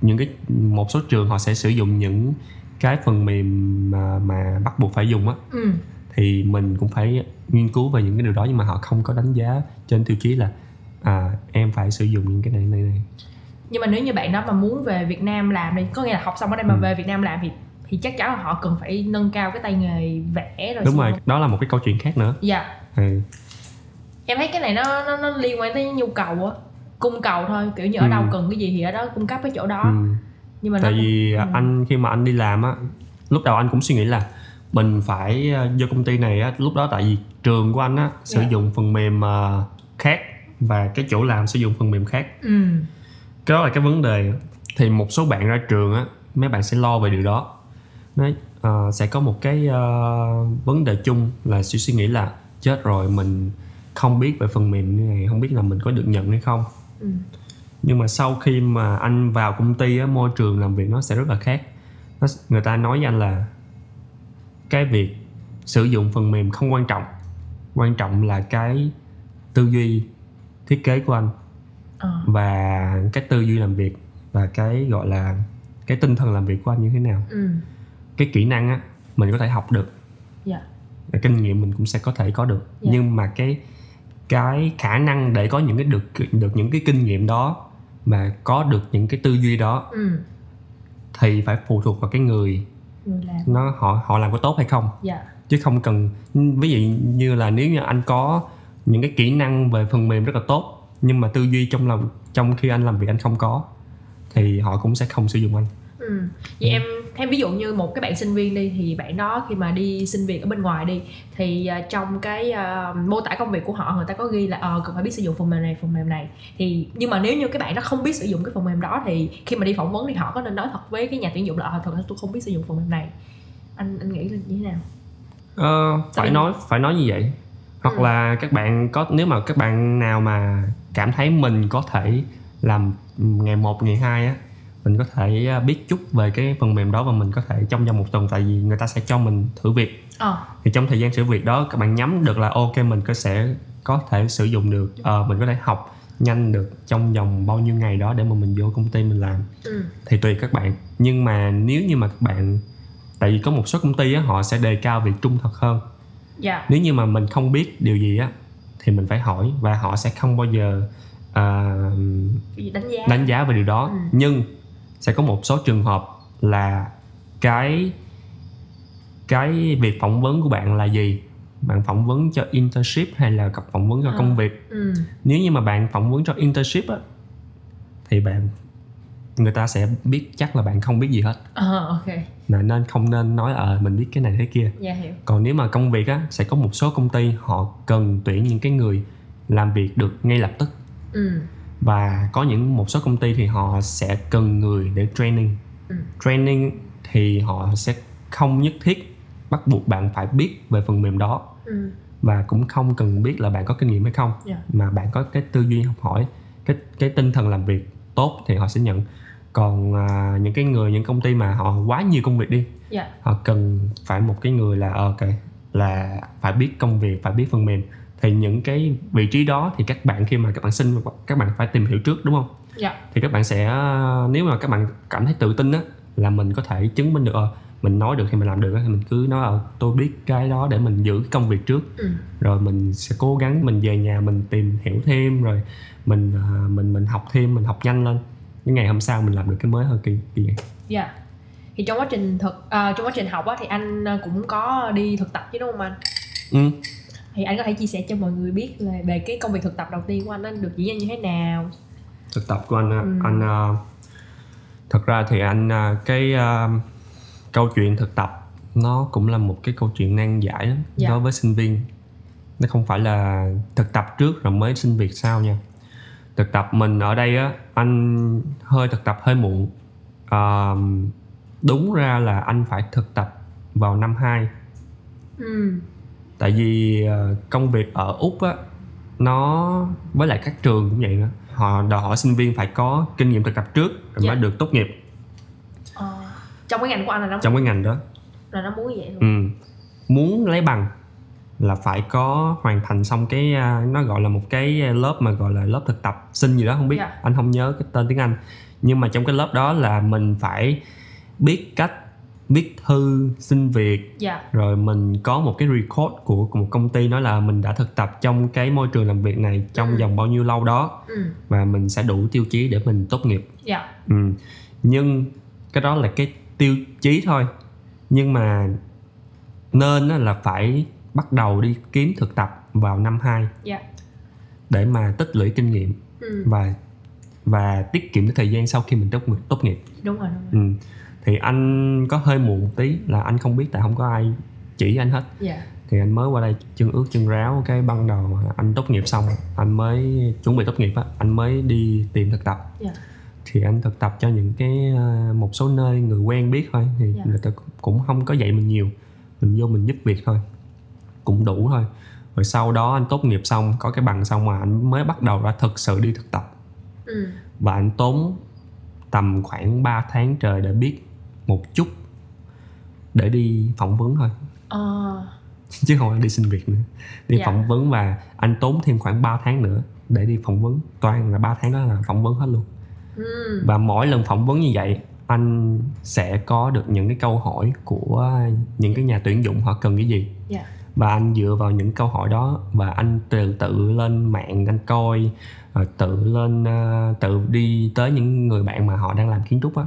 A: những cái một số trường họ sẽ sử dụng những cái phần mềm mà, mà bắt buộc phải dùng á
B: ừ
A: thì mình cũng phải nghiên cứu về những cái điều đó nhưng mà họ không có đánh giá trên tiêu chí là à em phải sử dụng những cái này này này
B: nhưng mà nếu như bạn đó mà muốn về Việt Nam làm đi có nghĩa là học xong ở đây mà
A: Ừ.
B: về Việt Nam làm thì thì chắc chắn là họ cần phải nâng cao cái tay nghề vẽ rồi
A: đúng rồi đó là một cái câu chuyện khác nữa
B: dạ
A: ừ.
B: em thấy cái này nó nó, nó liên quan tới nhu cầu á cung cầu thôi kiểu như ở
A: Ừ.
B: đâu cần cái gì thì ở đó cung cấp cái chỗ đó
A: Ừ.
B: nhưng mà
A: tại
B: nó
A: vì
B: ừ.
A: anh khi mà anh đi làm á lúc đầu anh cũng suy nghĩ là mình phải ờ, vô công ty này á lúc đó tại vì trường của anh á sử
B: Dạ.
A: dụng phần mềm ờ, khác và cái chỗ làm sử dụng phần mềm khác.
B: Ừ.
A: Cái đó là cái vấn đề. Thì một số bạn ra trường á mấy bạn sẽ lo về điều đó. Nó ờ, sẽ có một cái ờ, vấn đề chung là suy suy nghĩ là chết rồi mình không biết về phần mềm như này không biết là mình có được nhận hay không.
B: Ừ
A: nhưng mà sau khi mà anh vào công ty á môi trường làm việc nó sẽ rất là khác. Nó, người ta nói với anh là cái việc sử dụng phần mềm không quan trọng. Quan trọng là cái tư duy thiết kế của anh
B: ờ.
A: và cái tư duy làm việc và cái gọi là cái tinh thần làm việc của anh như thế nào.
B: Ừ.
A: Cái kỹ năng á mình có thể học được.
B: Dạ.
A: Và kinh nghiệm mình cũng sẽ có thể có được.
B: Dạ.
A: nhưng mà cái cái khả năng để có những cái được được những cái kinh nghiệm đó mà có được những cái tư duy đó
B: ừ.
A: thì phải phụ thuộc vào cái người
B: người làm.
A: nó họ họ làm có tốt hay không.
B: Dạ.
A: Chứ không cần ví dụ như là nếu như anh có những cái kỹ năng về phần mềm rất là tốt nhưng mà tư duy trong lòng trong khi anh làm việc anh không có thì họ cũng sẽ không sử dụng anh
B: Ừ. Vậy em thêm ví dụ như một cái bạn sinh viên đi thì bạn đó khi mà đi xin việc ở bên ngoài đi thì à, trong cái à, mô tả công việc của họ người ta có ghi là ờ cần phải biết sử dụng phần mềm này phần mềm này thì nhưng mà nếu như cái bạn đó không biết sử dụng cái phần mềm đó thì khi mà đi phỏng vấn thì họ có nên nói thật với cái nhà tuyển dụng là ờ thật ra tôi không biết sử dụng phần mềm này anh anh nghĩ là như thế nào
A: Ờ, phải nói phải nói như vậy hoặc
B: Ừ.
A: là các bạn có nếu mà các bạn nào mà cảm thấy mình có thể làm ngày 1, ngày 2 á mình có thể à, biết chút về cái phần mềm đó và mình có thể trong vòng một tuần tại vì người ta sẽ cho mình thử việc.
B: Ờ.
A: Thì trong thời gian thử việc đó các bạn nhắm được là ok mình có sẽ có thể sử dụng được ờ, mình có thể học nhanh được trong vòng bao nhiêu ngày đó để mà mình vô công ty mình làm.
B: Ừ.
A: thì tùy các bạn. Nhưng mà nếu như mà các bạn tại vì có một số công ty á, họ sẽ đề cao việc trung thực hơn.
B: Dạ.
A: Nếu như mà mình không biết điều gì á thì mình phải hỏi và họ sẽ không bao giờ
B: gì đánh giá.
A: đánh giá về điều đó.
B: Ừ.
A: nhưng sẽ có một số trường hợp là cái cái việc phỏng vấn của bạn là gì bạn phỏng vấn cho internship hay là gặp phỏng vấn cho
B: Ờ.
A: công việc
B: ừ.
A: nếu như mà bạn phỏng vấn cho internship á thì bạn người ta sẽ biết chắc là bạn không biết gì hết
B: ờ ok
A: nên không nên nói ờ mình biết cái này thế kia
B: dạ hiểu
A: còn nếu mà công việc á sẽ có một số công ty họ cần tuyển những cái người làm việc được ngay lập tức
B: ừ.
A: Và có những một số công ty thì họ sẽ cần người để training
B: Ừ.
A: training thì họ sẽ không nhất thiết bắt buộc bạn phải biết về phần mềm đó
B: Ừ.
A: và cũng không cần biết là bạn có kinh nghiệm hay không
B: Dạ.
A: mà bạn có cái tư duy học hỏi cái cái tinh thần làm việc tốt thì họ sẽ nhận còn à, những cái người những công ty mà họ quá nhiều công việc đi
B: dạ
A: họ cần phải một cái người là ờ, ok là phải biết công việc phải biết phần mềm thì những cái vị trí đó thì các bạn khi mà các bạn xin các bạn phải tìm hiểu trước đúng không
B: dạ
A: thì các bạn sẽ nếu mà các bạn cảm thấy tự tin á là mình có thể chứng minh được ờ, mình nói được thì mình làm được á, thì mình cứ nói ờ tôi biết cái đó để mình giữ công việc trước
B: ừ.
A: rồi mình sẽ cố gắng mình về nhà mình tìm hiểu thêm rồi mình à, mình mình học thêm mình học nhanh lên cái ngày hôm sau mình làm được cái mới hơn kỳ kỳ vậy
B: Dạ. Thì trong quá trình thực à, trong quá trình học á thì anh cũng có đi thực tập chứ đúng không anh?
A: ừ.
B: Thì anh có thể chia sẻ cho mọi người biết là về cái công việc thực tập đầu tiên của anh nó được diễn ra như thế nào?
A: Thực tập của anh
B: Ừ.
A: anh ờ, thật ra thì anh ờ, cái ờ, câu chuyện thực tập nó cũng là một cái câu chuyện nan giải lắm
B: Dạ.
A: đối với sinh viên. Nó không phải là thực tập trước rồi mới xin việc sau nha. Thực tập mình ở đây á anh hơi thực tập hơi muộn. Ờ, đúng ra là anh phải thực tập vào năm 2
B: ừ
A: tại vì ờ, công việc ở úc á nó với lại các trường cũng vậy nữa họ đòi hỏi sinh viên phải có kinh nghiệm thực tập trước rồi
B: Dạ.
A: mới được tốt nghiệp
B: ờ, trong cái ngành của anh là nó
A: trong cái ngành đó
B: là nó muốn vậy luôn
A: ừ. muốn lấy bằng là phải có hoàn thành xong cái à, nó gọi là một cái lớp mà gọi là lớp thực tập sinh gì đó không biết
B: Dạ.
A: anh không nhớ cái tên tiếng anh nhưng mà trong cái lớp đó là mình phải biết cách viết thư xin việc.
B: Dạ.
A: Rồi mình có một cái record của một công ty nói là mình đã thực tập trong cái môi trường làm việc này trong
B: Ừ.
A: vòng bao nhiêu lâu đó.
B: Ừ.
A: Và mình sẽ đủ tiêu chí để mình tốt nghiệp.
B: Dạ.
A: Ừ. nhưng cái đó là cái tiêu chí thôi. Nhưng mà nên là phải bắt đầu đi kiếm thực tập vào năm 2
B: dạ.
A: Để mà tích lũy kinh nghiệm.
B: Ừ.
A: Và và tiết kiệm cái thời gian sau khi mình tốt nghiệp tốt nghiệp.
B: Đúng rồi đúng rồi.
A: Ừ. thì anh có hơi muộn một tí là anh không biết tại không có ai chỉ anh hết.
B: Dạ.
A: Thì anh mới qua đây chân ướt chân ráo cái ban đầu mà anh tốt nghiệp xong anh mới chuẩn bị tốt nghiệp á anh mới đi tìm thực tập.
B: Dạ.
A: thì anh thực tập cho những cái ờ, một số nơi người quen biết thôi thì
B: Dạ.
A: người ta cũng không có dạy mình nhiều mình vô mình giúp việc thôi cũng đủ thôi. Rồi sau đó anh tốt nghiệp xong có cái bằng xong mà anh mới bắt đầu ra thực sự đi thực tập.
B: Ừ.
A: Và anh tốn tầm khoảng 3 tháng trời để biết một chút để đi phỏng vấn thôi.
B: Ờ.
A: Chứ không phải đi xin việc nữa. Đi
B: Dạ.
A: phỏng vấn và anh tốn thêm khoảng 3 tháng nữa để đi phỏng vấn. Toàn là 3 tháng đó là phỏng vấn hết luôn.
B: Ừ.
A: Và mỗi lần phỏng vấn như vậy anh sẽ có được những cái câu hỏi của những cái nhà tuyển dụng họ cần cái gì.
B: Dạ.
A: Và anh dựa vào những câu hỏi đó và anh tự tự lên mạng anh coi rồi tự lên ờ, tự đi tới những người bạn mà họ đang làm kiến trúc á.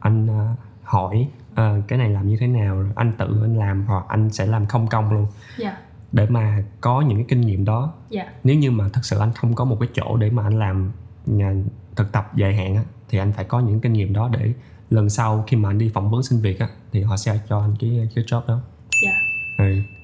A: Anh ờ, hỏi ờ, cái này làm như thế nào? Anh tự anh làm hoặc anh sẽ làm không công luôn.
B: Dạ.
A: Để mà có những cái kinh nghiệm đó.
B: Dạ.
A: Nếu như mà thật sự anh không có một cái chỗ để mà anh làm nhà thực tập dài hạn á thì anh phải có những kinh nghiệm đó để lần sau khi mà anh đi phỏng vấn xin việc á thì họ sẽ cho anh cái cái job đó.
B: Dạ.
A: Ừ.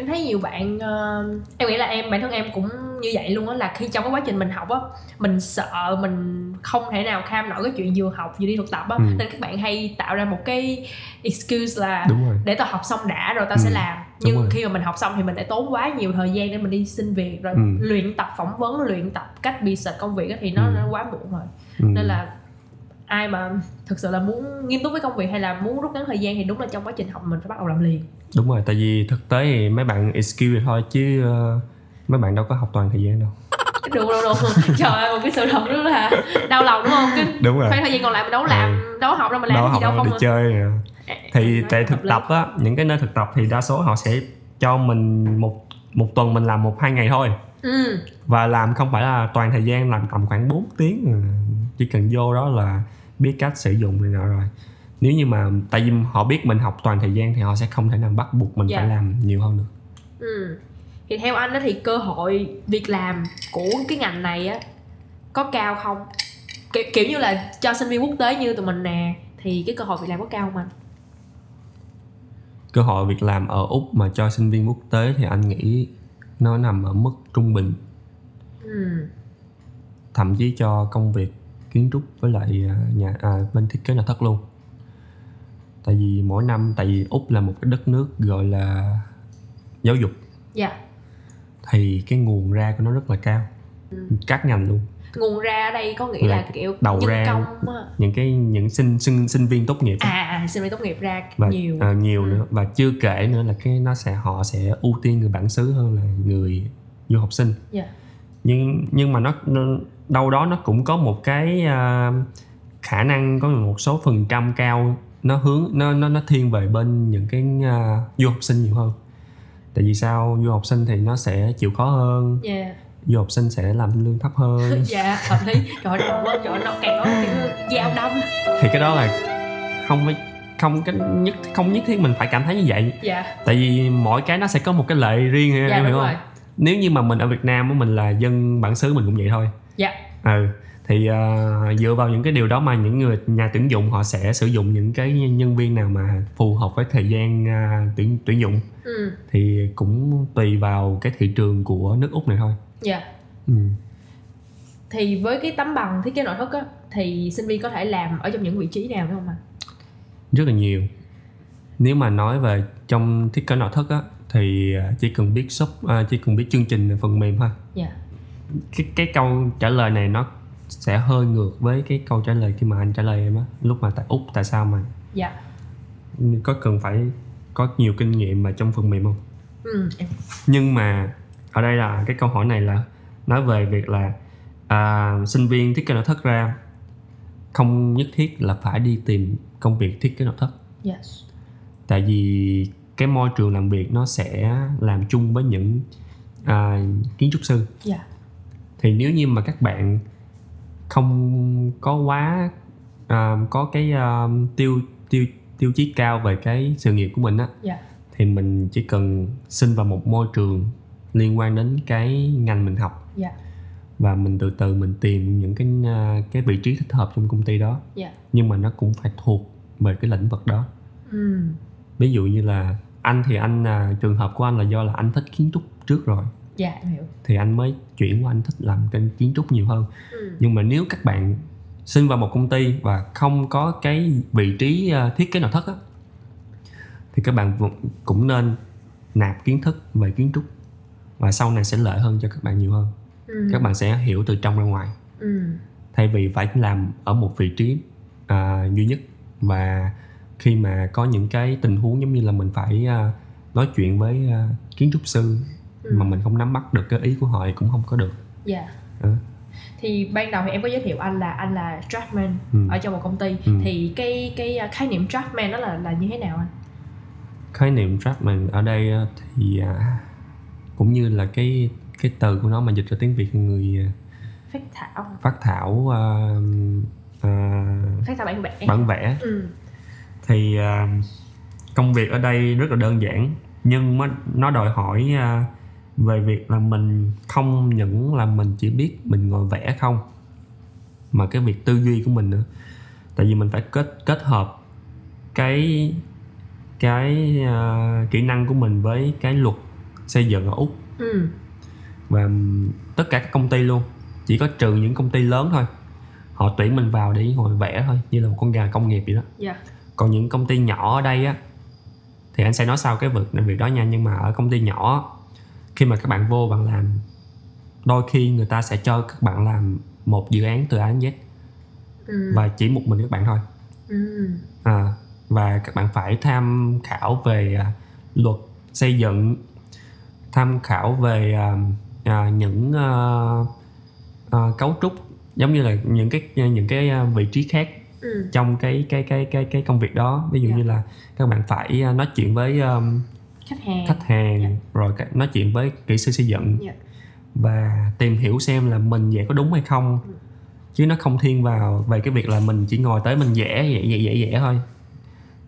B: em thấy nhiều bạn ờ, em nghĩ là em bản thân em cũng như vậy luôn á là khi trong cái quá trình mình học á mình sợ mình không thể nào kham nổi cái chuyện vừa học vừa đi thực tập á
A: Ừ.
B: nên các bạn hay tạo ra một cái excuse là để tao học xong đã rồi tao sẽ
A: Ừ,
B: làm
A: đúng
B: nhưng
A: rồi.
B: khi mà mình học xong thì mình lại tốn quá nhiều thời gian để mình đi xin việc rồi
A: Ừ.
B: luyện tập phỏng vấn luyện tập cách bị sệt công việc á thì nó,
A: Ừ.
B: nó quá muộn rồi
A: ừ.
B: nên là ai mà thực sự là muốn nghiêm túc với công việc hay là muốn rút ngắn thời gian thì đúng là trong quá trình học mình phải bắt đầu làm liền.
A: Đúng rồi tại vì thực tế thì mấy bạn excuse thôi chứ ờ, mấy bạn đâu có học toàn thời gian đâu.
B: Đúng đúng đúng. Trời ơi một cái sự thật rất là đau lòng đúng không? Cái
A: đúng rồi.
B: khoảng thời gian còn lại mình đâu làm đâu học đâu mà làm
A: đâu
B: gì
A: học
B: đâu không
A: đi
B: à.
A: chơi. Nè thì tại thực tập á những cái nơi thực tập thì đa số họ sẽ cho mình một một tuần mình làm một hai ngày thôi.
B: Ừ.
A: Và làm không phải là toàn thời gian làm tầm khoảng 4 tiếng Ừ, chỉ cần vô đó là biết cách sử dụng này nọ rồi. Nếu như mà tại vì họ biết mình học toàn thời gian thì họ sẽ không thể nào bắt buộc mình
B: Dạ.
A: phải làm nhiều hơn được.
B: Ừ. Thì theo anh á thì cơ hội việc làm của cái ngành này á có cao không? Kiểu, kiểu như là cho sinh viên quốc tế như tụi mình nè thì cái cơ hội việc làm có cao không anh?
A: Cơ hội việc làm ở úc mà cho sinh viên quốc tế thì anh nghĩ nó nằm ở mức trung bình.
B: Ừ.
A: Thậm chí cho công việc kiến trúc với lại à, nhà à, bên thiết kế nội thất luôn. Tại vì mỗi năm tại vì úc là một cái đất nước gọi là giáo dục.
B: Dạ.
A: Thì cái nguồn ra của nó rất là cao. Các ngành luôn.
B: Nguồn ra ở đây có nghĩa
A: Là
B: là kiểu
A: đầu
B: nhân
A: ra.
B: công á
A: những cái những sinh sinh sinh viên tốt nghiệp
B: à, à sinh viên tốt nghiệp ra
A: và
B: nhiều.
A: à, nhiều
B: Ừ.
A: nữa. Và chưa kể nữa là cái nó sẽ họ sẽ ưu tiên người bản xứ hơn là người du học sinh.
B: Dạ.
A: nhưng nhưng mà nó, nó đâu đó nó cũng có một cái à, khả năng có một số phần trăm cao nó hướng nó nó nó thiên về bên những cái à, du học sinh nhiều hơn. Tại vì sao? Du học sinh thì nó sẽ chịu khó hơn.
B: Dạ.
A: Du học sinh sẽ làm lương thấp hơn.
B: Dạ hợp lý. Trời ơi trời nó càng nói dao đâm.
A: Thì cái đó là không phải không cái nhất không nhất thiết mình phải cảm thấy như vậy.
B: Dạ.
A: Tại vì mỗi cái nó sẽ có một cái lệ riêng
B: dạ
A: em hiểu không?
B: rồi.
A: Nếu như mà mình ở Việt Nam mình là dân bản xứ mình cũng vậy thôi
B: dạ.
A: Ừ thì ờ, dựa vào những cái điều đó mà những người nhà tuyển dụng họ sẽ sử dụng những cái nhân viên nào mà phù hợp với thời gian ờ, tuyển tuyển dụng.
B: Ừ.
A: Thì cũng tùy vào cái thị trường của nước úc này thôi.
B: Dạ.
A: Ừ.
B: thì với cái tấm bằng thiết kế nội thất á thì sinh viên có thể làm ở trong những vị trí nào đúng không ạ?
A: Rất là nhiều. Nếu mà nói về trong thiết kế nội thất á thì ờ, chỉ cần biết shop à, chỉ cần biết chương trình phần mềm thôi.
B: Dạ
A: cái cái câu trả lời này nó sẽ hơi ngược với cái câu trả lời khi mà anh trả lời em á lúc mà tại úc tại sao mà
B: dạ.
A: có cần phải có nhiều kinh nghiệm mà trong phần mềm không?
B: Ừ
A: nhưng mà ở đây là cái câu hỏi này là nói về việc là à, sinh viên thiết kế nội thất ra không nhất thiết là phải đi tìm công việc thiết kế nội thất.
B: Yes.
A: Tại vì cái môi trường làm việc nó sẽ làm chung với những à, kiến trúc sư.
B: Dạ
A: thì nếu như mà các bạn không có quá à, có cái à, tiêu tiêu tiêu chí cao về cái sự nghiệp của mình á
B: dạ.
A: thì mình chỉ cần xin vào một môi trường liên quan đến cái ngành mình học.
B: Dạ.
A: Và mình từ từ mình tìm những cái à, cái vị trí thích hợp trong công ty đó.
B: Dạ.
A: Nhưng mà nó cũng phải thuộc về cái lĩnh vực đó.
B: Ừ.
A: Ví dụ như là anh thì anh à, trường hợp của anh là do là anh thích kiến trúc trước rồi
B: dạ em hiểu.
A: Thì anh mới chuyển qua anh thích làm kênh kiến trúc nhiều hơn.
B: Ừ.
A: Nhưng mà nếu các bạn xin vào một công ty và không có cái vị trí à, thiết kế nội thất á thì các bạn cũng nên nạp kiến thức về kiến trúc và sau này sẽ lợi hơn cho các bạn nhiều hơn.
B: Ừ.
A: Các bạn sẽ hiểu từ trong ra ngoài.
B: Ừ.
A: Thay vì phải làm ở một vị trí à, duy nhất và khi mà có những cái tình huống giống như là mình phải à, nói chuyện với à, kiến trúc sư
B: Ừ.
A: mà mình không nắm bắt được cái ý của họ thì cũng không có được
B: dạ
A: Ừ.
B: thì ban đầu thì em có giới thiệu anh là anh là draftman
A: Ừ.
B: ở trong một công ty
A: Ừ.
B: thì cái cái uh, khái niệm draftman đó là là như thế nào anh
A: khái niệm draftman ở đây á, thì à, cũng như là cái cái từ của nó mà dịch ra tiếng việt người à,
B: phát thảo
A: phát thảo à, à,
B: phát thảo bản vẽ
A: bản vẽ
B: ừ
A: thì à, công việc ở đây rất là đơn giản nhưng mà nó đòi hỏi à, về việc là mình không những là mình chỉ biết mình ngồi vẽ không mà cái việc tư duy của mình nữa. Tại vì mình phải kết kết hợp cái cái à, kỹ năng của mình với cái luật xây dựng ở úc.
B: Ừ.
A: Và tất cả các công ty luôn chỉ có trừ những công ty lớn thôi. Họ tuyển mình vào để ngồi vẽ thôi như là một con gà công nghiệp vậy đó.
B: Dạ.
A: Còn những công ty nhỏ ở đây á thì anh sẽ nói sau cái việc việc đó nha nhưng mà ở công ty nhỏ khi mà các bạn vô bạn làm đôi khi người ta sẽ cho các bạn làm một dự án từ A đến Z.
B: Ừ.
A: Và chỉ một mình các bạn thôi.
B: Ừ.
A: À, và các bạn phải tham khảo về à, luật xây dựng tham khảo về à, à, những à, à, cấu trúc giống như là những cái những cái à, vị trí khác
B: ừ.
A: trong cái cái cái cái cái công việc đó. Ví dụ
B: Dạ.
A: như là các bạn phải nói chuyện với um,
B: khách hàng
A: khách hàng
B: Dạ.
A: rồi nói chuyện với kỹ sư xây dựng
B: Dạ.
A: và tìm hiểu xem là mình vẽ có đúng hay không
B: Ừ.
A: chứ nó không thiên vào về cái việc là mình chỉ ngồi tới mình vẽ vẽ vẽ vẽ, vẽ thôi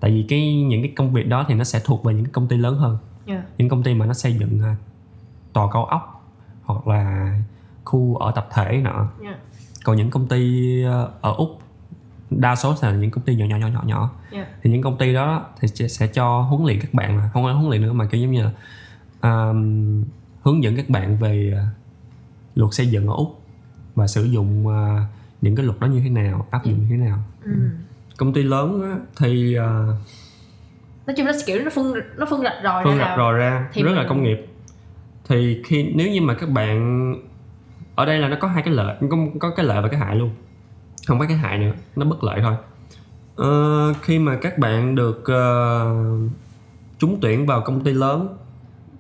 A: tại vì cái những cái công việc đó thì nó sẽ thuộc về những công ty lớn hơn
B: Dạ.
A: những công ty mà nó xây dựng à, tòa cao ốc hoặc là khu ở tập thể nọ
B: Dạ.
A: còn những công ty ờ, ở úc đa số là những công ty nhỏ nhỏ nhỏ nhỏ nhỏ.
B: Dạ.
A: thì những công ty đó thì sẽ- cho huấn luyện các bạn là không phải huấn luyện nữa mà kiểu giống như là um, hướng dẫn các bạn về ờ, luật xây dựng ở úc và sử dụng ờ, những cái luật đó như thế nào áp dụng như thế nào.
B: Ừ.
A: Công ty lớn á, thì ờ,
B: nói chung nó kiểu nó phân nó phân rạch ròi
A: phân
B: ra
A: rạch ròi ra
B: thì
A: rất
B: mình-
A: là công nghiệp. Thì khi nếu như mà các bạn ở đây là nó có hai cái lợi có, có cái lợi và cái hại luôn không có cái hại nữa nó bất lợi thôi. Ờ, khi mà các bạn được ờ, trúng tuyển vào công ty lớn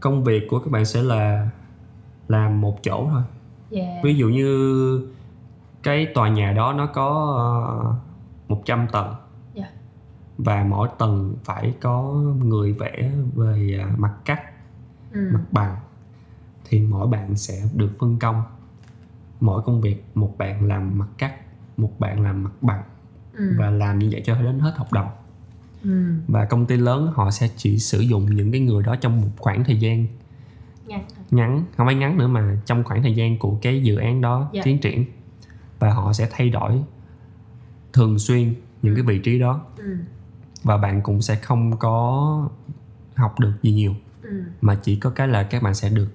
A: công việc của các bạn sẽ là làm một chỗ thôi.
B: Dạ.
A: Ví dụ như cái tòa nhà đó nó có uh, 100 tầng.
B: Dạ.
A: và mỗi tầng phải có người vẽ về à, mặt cắt
B: ừ.
A: mặt bằng. Thì mỗi bạn sẽ được phân công. Mỗi công việc một bạn làm mặt cắt một bạn làm mặt bằng
B: ừ
A: và làm như vậy cho đến hết hợp đồng
B: ừ.
A: và công ty lớn họ sẽ chỉ sử dụng những cái người đó trong một khoảng thời gian
B: ngắn
A: ngắn không phải ngắn nữa mà trong khoảng thời gian của cái dự án đó
B: Dạ.
A: tiến triển và họ sẽ thay đổi thường xuyên những cái vị trí đó
B: ừ.
A: và bạn cũng sẽ không có học được gì nhiều
B: Ừ.
A: mà chỉ có cái là các bạn sẽ được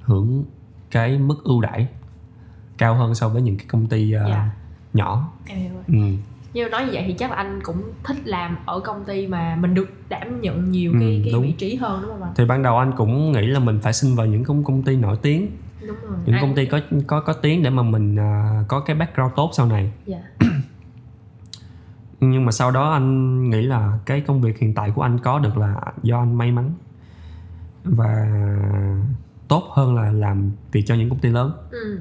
A: hưởng cái mức ưu đãi cao hơn so với những cái công ty uh,
B: Dạ.
A: Nhỏ. Ừ.
B: nhưng nói như vậy thì chắc là anh cũng thích làm ở công ty mà mình được đảm nhận nhiều
A: Ừ,
B: cái cái
A: đúng.
B: vị trí hơn đúng không anh
A: thì ban đầu anh cũng nghĩ là mình phải xin vào những công công ty nổi tiếng.
B: Đúng rồi.
A: Những
B: Anh-
A: công ty có có có tiếng để mà mình à, có cái background tốt sau này.
B: Dạ.
A: Nhưng mà sau đó anh nghĩ là cái công việc hiện tại của anh có được là do anh may mắn và tốt hơn là làm việc cho những công ty lớn.
B: Ừ.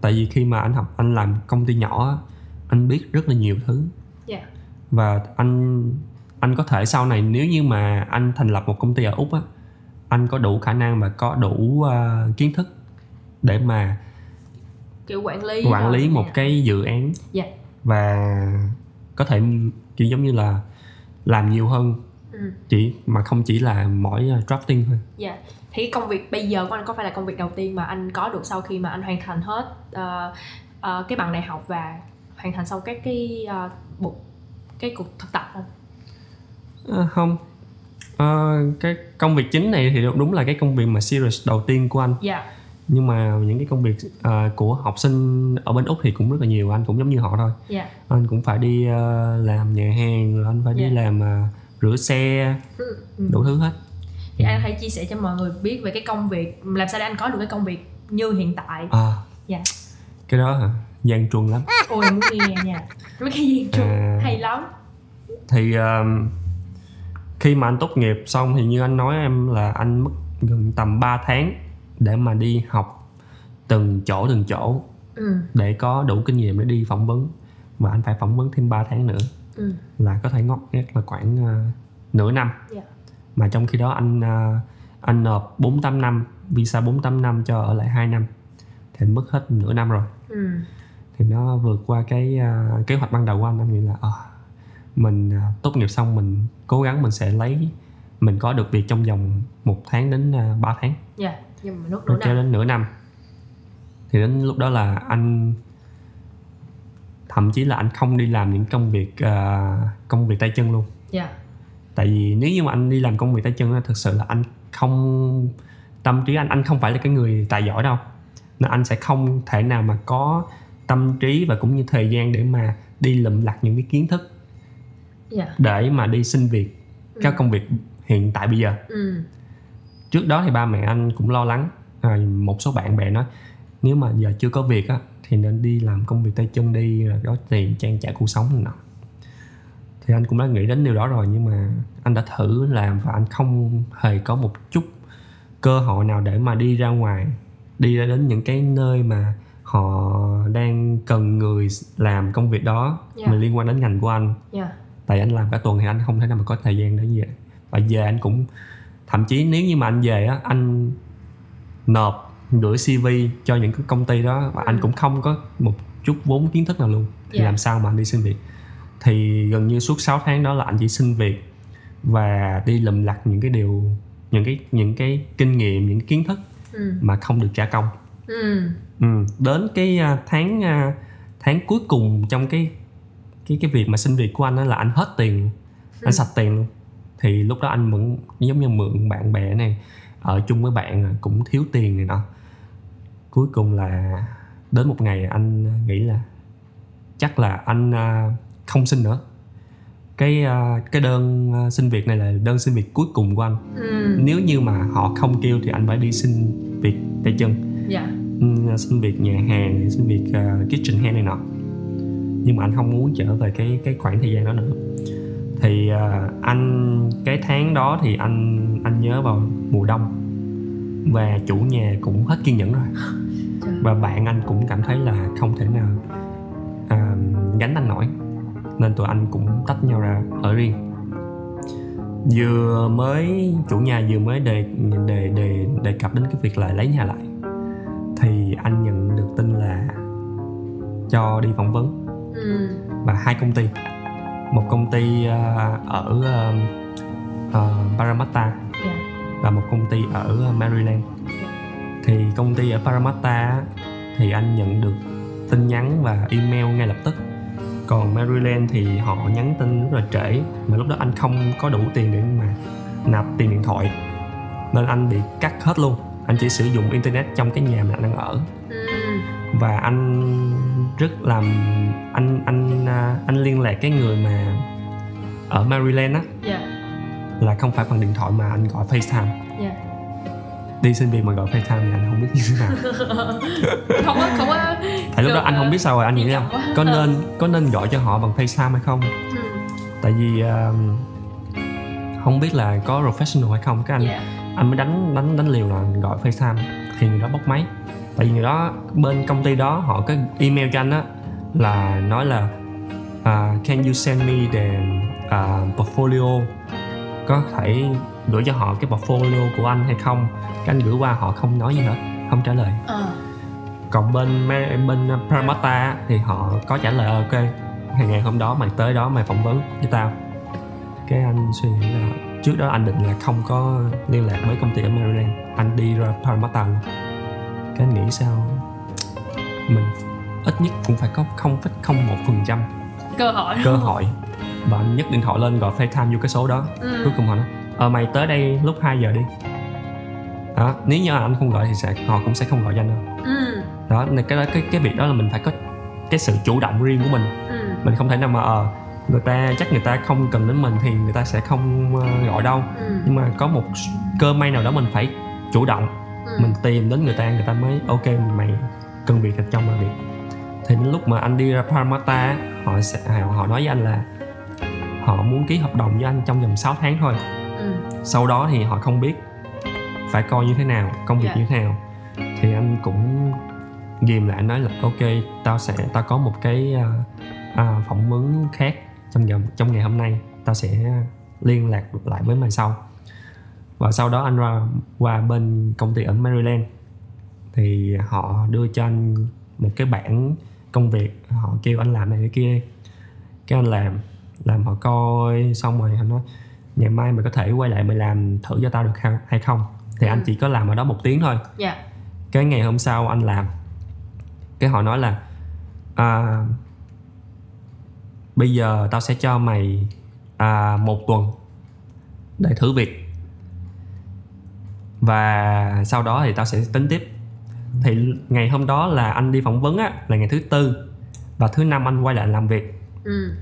A: Tại vì khi mà anh học anh làm công ty nhỏ anh biết rất là nhiều thứ
B: dạ
A: và anh anh có thể sau này nếu như mà anh thành lập một công ty ở úc á anh có đủ khả năng và có đủ à, kiến thức để mà
B: kiểu quản lý
A: quản lý
B: rồi.
A: một
B: Dạ.
A: cái dự án
B: dạ
A: và có thể kiểu giống như là làm nhiều hơn
B: ừ.
A: chỉ mà không chỉ là mỗi uh, drafting thôi.
B: Dạ. Thì công việc bây giờ của anh có phải là công việc đầu tiên mà anh có được sau khi mà anh hoàn thành hết ờ, ờ, cái bằng đại học và hoàn thành xong các cái uh, bộ cái cuộc thực tập không?
A: Ờ, không. Ờ, cái công việc chính này thì đúng là cái công việc mà serious đầu tiên của anh.
B: Dạ.
A: Nhưng mà những cái công việc ờ, của học sinh ở bên úc thì cũng rất là nhiều anh cũng giống như họ thôi.
B: Dạ.
A: Anh cũng phải đi ờ, làm nhà hàng rồi anh phải đi
B: Dạ.
A: làm ờ, rửa xe
B: ừ. ừ.
A: đủ thứ hết.
B: Thì anh hãy chia sẻ cho mọi người biết về cái công việc làm sao để anh có được cái công việc như hiện tại.
A: À.
B: Dạ.
A: Cái đó hả? Gian truân lắm.
B: Ôi muốn nghe nha. Mấy cái gì chung
A: À.
B: hay lắm.
A: Thì um, khi mà anh tốt nghiệp xong thì như anh nói em là anh mất gần tầm 3 tháng để mà đi học từng chỗ từng chỗ
B: ừ.
A: để có đủ kinh nghiệm để đi phỏng vấn. Và anh phải phỏng vấn thêm 3 tháng nữa
B: ừ.
A: Là có thể ngót nghét là khoảng uh, nửa năm.
B: Dạ.
A: Mà trong khi đó anh uh, anh nộp 48 năm visa 48 năm cho ở lại 2 năm. Thì anh mất hết nửa năm rồi.
B: Ừ.
A: Thì nó vượt qua cái à, kế hoạch ban đầu của anh. Anh nghĩ là ờ, mình à, tốt nghiệp xong mình cố gắng mình sẽ lấy mình có được việc trong vòng một tháng đến uh, 3 tháng.
B: Dạ nhưng mà nốt nửa
A: cho
B: năm.
A: đến nửa năm. Thì đến lúc đó là anh thậm chí là anh không đi làm những công việc à, công việc tay chân luôn.
B: Dạ.
A: Tại vì nếu như mà anh đi làm công việc tay chân á thực sự là anh không tâm trí anh anh không phải là cái người tài giỏi đâu. Nên anh sẽ không thể nào mà có tâm trí và cũng như thời gian để mà đi lụm lặt những cái kiến thức
B: dạ.
A: để mà đi xin việc các công việc hiện tại bây giờ.
B: Ừ.
A: Trước đó thì ba mẹ anh cũng lo lắng. À, một số bạn bè nói nếu mà giờ chưa có việc á thì nên đi làm công việc tay chân đi rồi có tiền trang trải cuộc sống này nọ. Thì anh cũng đã nghĩ đến điều đó rồi nhưng mà anh đã thử làm và anh không hề có một chút cơ hội nào để mà đi ra ngoài đi ra đến những cái nơi mà họ đang cần người làm công việc đó
B: Dạ.
A: mà liên quan đến ngành của anh.
B: Dạ.
A: Tại anh làm cả tuần thì anh không thể nào mà có thời gian để như vậy và về anh cũng thậm chí nếu như mà anh về á anh nộp gửi cv cho những cái công ty đó và anh
B: Ừ.
A: cũng không có một chút vốn kiến thức nào luôn. Thì
B: Dạ.
A: làm sao mà anh đi xin việc? Thì gần như suốt 6 tháng đó là anh chỉ xin việc và đi lầm lặt những cái điều những cái những cái kinh nghiệm những cái kiến thức
B: ừ.
A: mà không được trả công.
B: Ừ.
A: Ừ, đến cái à, tháng à, tháng cuối cùng trong cái cái cái việc mà xin việc của anh đó là anh hết tiền luôn. anh sạch tiền luôn. Thì lúc đó anh vẫn giống như mượn bạn bè này ở chung với bạn à, cũng thiếu tiền này nọ cuối cùng là đến một ngày anh nghĩ là chắc là anh à, không xin nữa. Cái à, cái đơn xin việc này là đơn xin việc cuối cùng của anh.
B: Ừ.
A: Nếu như mà họ không kêu thì anh phải đi xin việc tay chân.
B: Dạ.
A: Ừ, xin việc nhà hàng xin việc uh, kitchen hand này nọ. Nhưng mà anh không muốn trở về cái cái khoảng thời gian đó nữa. Thì uh, anh cái tháng đó thì anh anh nhớ vào mùa đông. Và chủ nhà cũng hết kiên nhẫn rồi. Và bạn anh cũng cảm thấy là không thể nào à, gánh anh nổi. Nên tụi anh cũng tách nhau ra ở riêng. Vừa mới chủ nhà vừa mới đề đề đề đề cập đến cái việc là lấy nhà lại thì anh nhận được tin là cho đi phỏng vấn.
B: Ừ.
A: Và hai công ty một công ty à, ở à, à, Parramatta
B: dạ.
A: và một công ty ở Maryland thì công ty ở Parramatta thì anh nhận được tin nhắn và email ngay lập tức. Còn Maryland thì họ nhắn tin rất là trễ mà lúc đó anh không có đủ tiền để mà nạp tiền điện thoại. Nên anh bị cắt hết luôn. Anh chỉ sử dụng internet trong cái nhà mà anh đang ở.
B: Ừ.
A: và anh rất làm anh anh à, anh liên lạc cái người mà ở Maryland á.
B: Dạ.
A: Là không phải bằng điện thoại mà anh gọi FaceTime.
B: Dạ
A: đi xin việc mà gọi FaceTime thì anh không biết như thế nào.
B: Không có không có
A: tại lúc đó anh không biết sao rồi anh nghĩ là có nên có nên gọi cho họ bằng FaceTime hay không?
B: Ừ.
A: tại vì à, không biết là có professional hay không. Cái anh
B: dạ.
A: anh mới đánh đánh đánh liều là gọi FaceTime thì người đó bóc máy. Tại vì người đó bên công ty đó họ có email cho anh á là nói là à, can you send me the à, portfolio? Có thể gửi cho họ cái portfolio của anh hay không? Cái anh gửi qua họ không nói gì hết không trả lời.
B: Ờ.
A: Còn bên bên Pramata thì họ có trả lời ok ngày ngày hôm đó mày tới đó mày phỏng vấn với tao. Cái anh suy nghĩ là trước đó anh định là không có liên lạc với công ty ở Maryland anh đi ra Parramatta luôn. Cái anh nghĩ sao? Mình ít nhất cũng phải có 0,01 phần trăm
B: cơ hội.
A: cơ hội. Và anh nhấc điện thoại lên gọi FaceTime vô cái số đó.
B: Ừ.
A: cuối cùng họ nói ờ mày tới đây lúc 2 giờ đi đó nếu như anh không gọi thì sẽ họ cũng sẽ không gọi cho anh đâu
B: ừ.
A: đó nên cái cái cái việc đó là mình phải có cái sự chủ động riêng của mình
B: ừ.
A: mình không thể nào mà ờ người ta chắc người ta không cần đến mình thì người ta sẽ không ờ, gọi đâu
B: ừ.
A: nhưng mà có một cơ may nào đó mình phải chủ động
B: ừ.
A: mình tìm đến người ta người ta mới ok mày cần việc thì cho mày việc thì đến lúc mà anh đi ra Parramatta á, họ sẽ họ nói với anh là họ muốn ký hợp đồng với anh trong vòng 6 tháng thôi. Sau đó thì họ không biết phải coi như thế nào công việc
B: Dạ.
A: như thế nào. Thì anh cũng ghim lại nói là ok tao sẽ tao có một cái à, à, phỏng vấn khác trong vòng trong ngày hôm nay. Tao sẽ liên lạc lại với mày sau. Và sau đó anh ra qua bên công ty ở Maryland. Thì họ đưa cho anh một cái bản công việc họ kêu anh làm này cái kia. Cái anh làm làm họ coi xong rồi anh nói ngày mai mày có thể quay lại mày làm thử cho tao được hay- hay không? Thì anh
B: Ừ.
A: chỉ có làm ở đó một tiếng thôi.
B: Dạ.
A: Cái ngày hôm sau anh làm. Cái họ nói là à, bây giờ tao sẽ cho mày à, một tuần để thử việc. Và sau đó thì tao sẽ tính tiếp. Thì ngày hôm đó là anh đi phỏng vấn á là ngày thứ tư. Và thứ năm anh quay lại làm việc.
B: Ừ.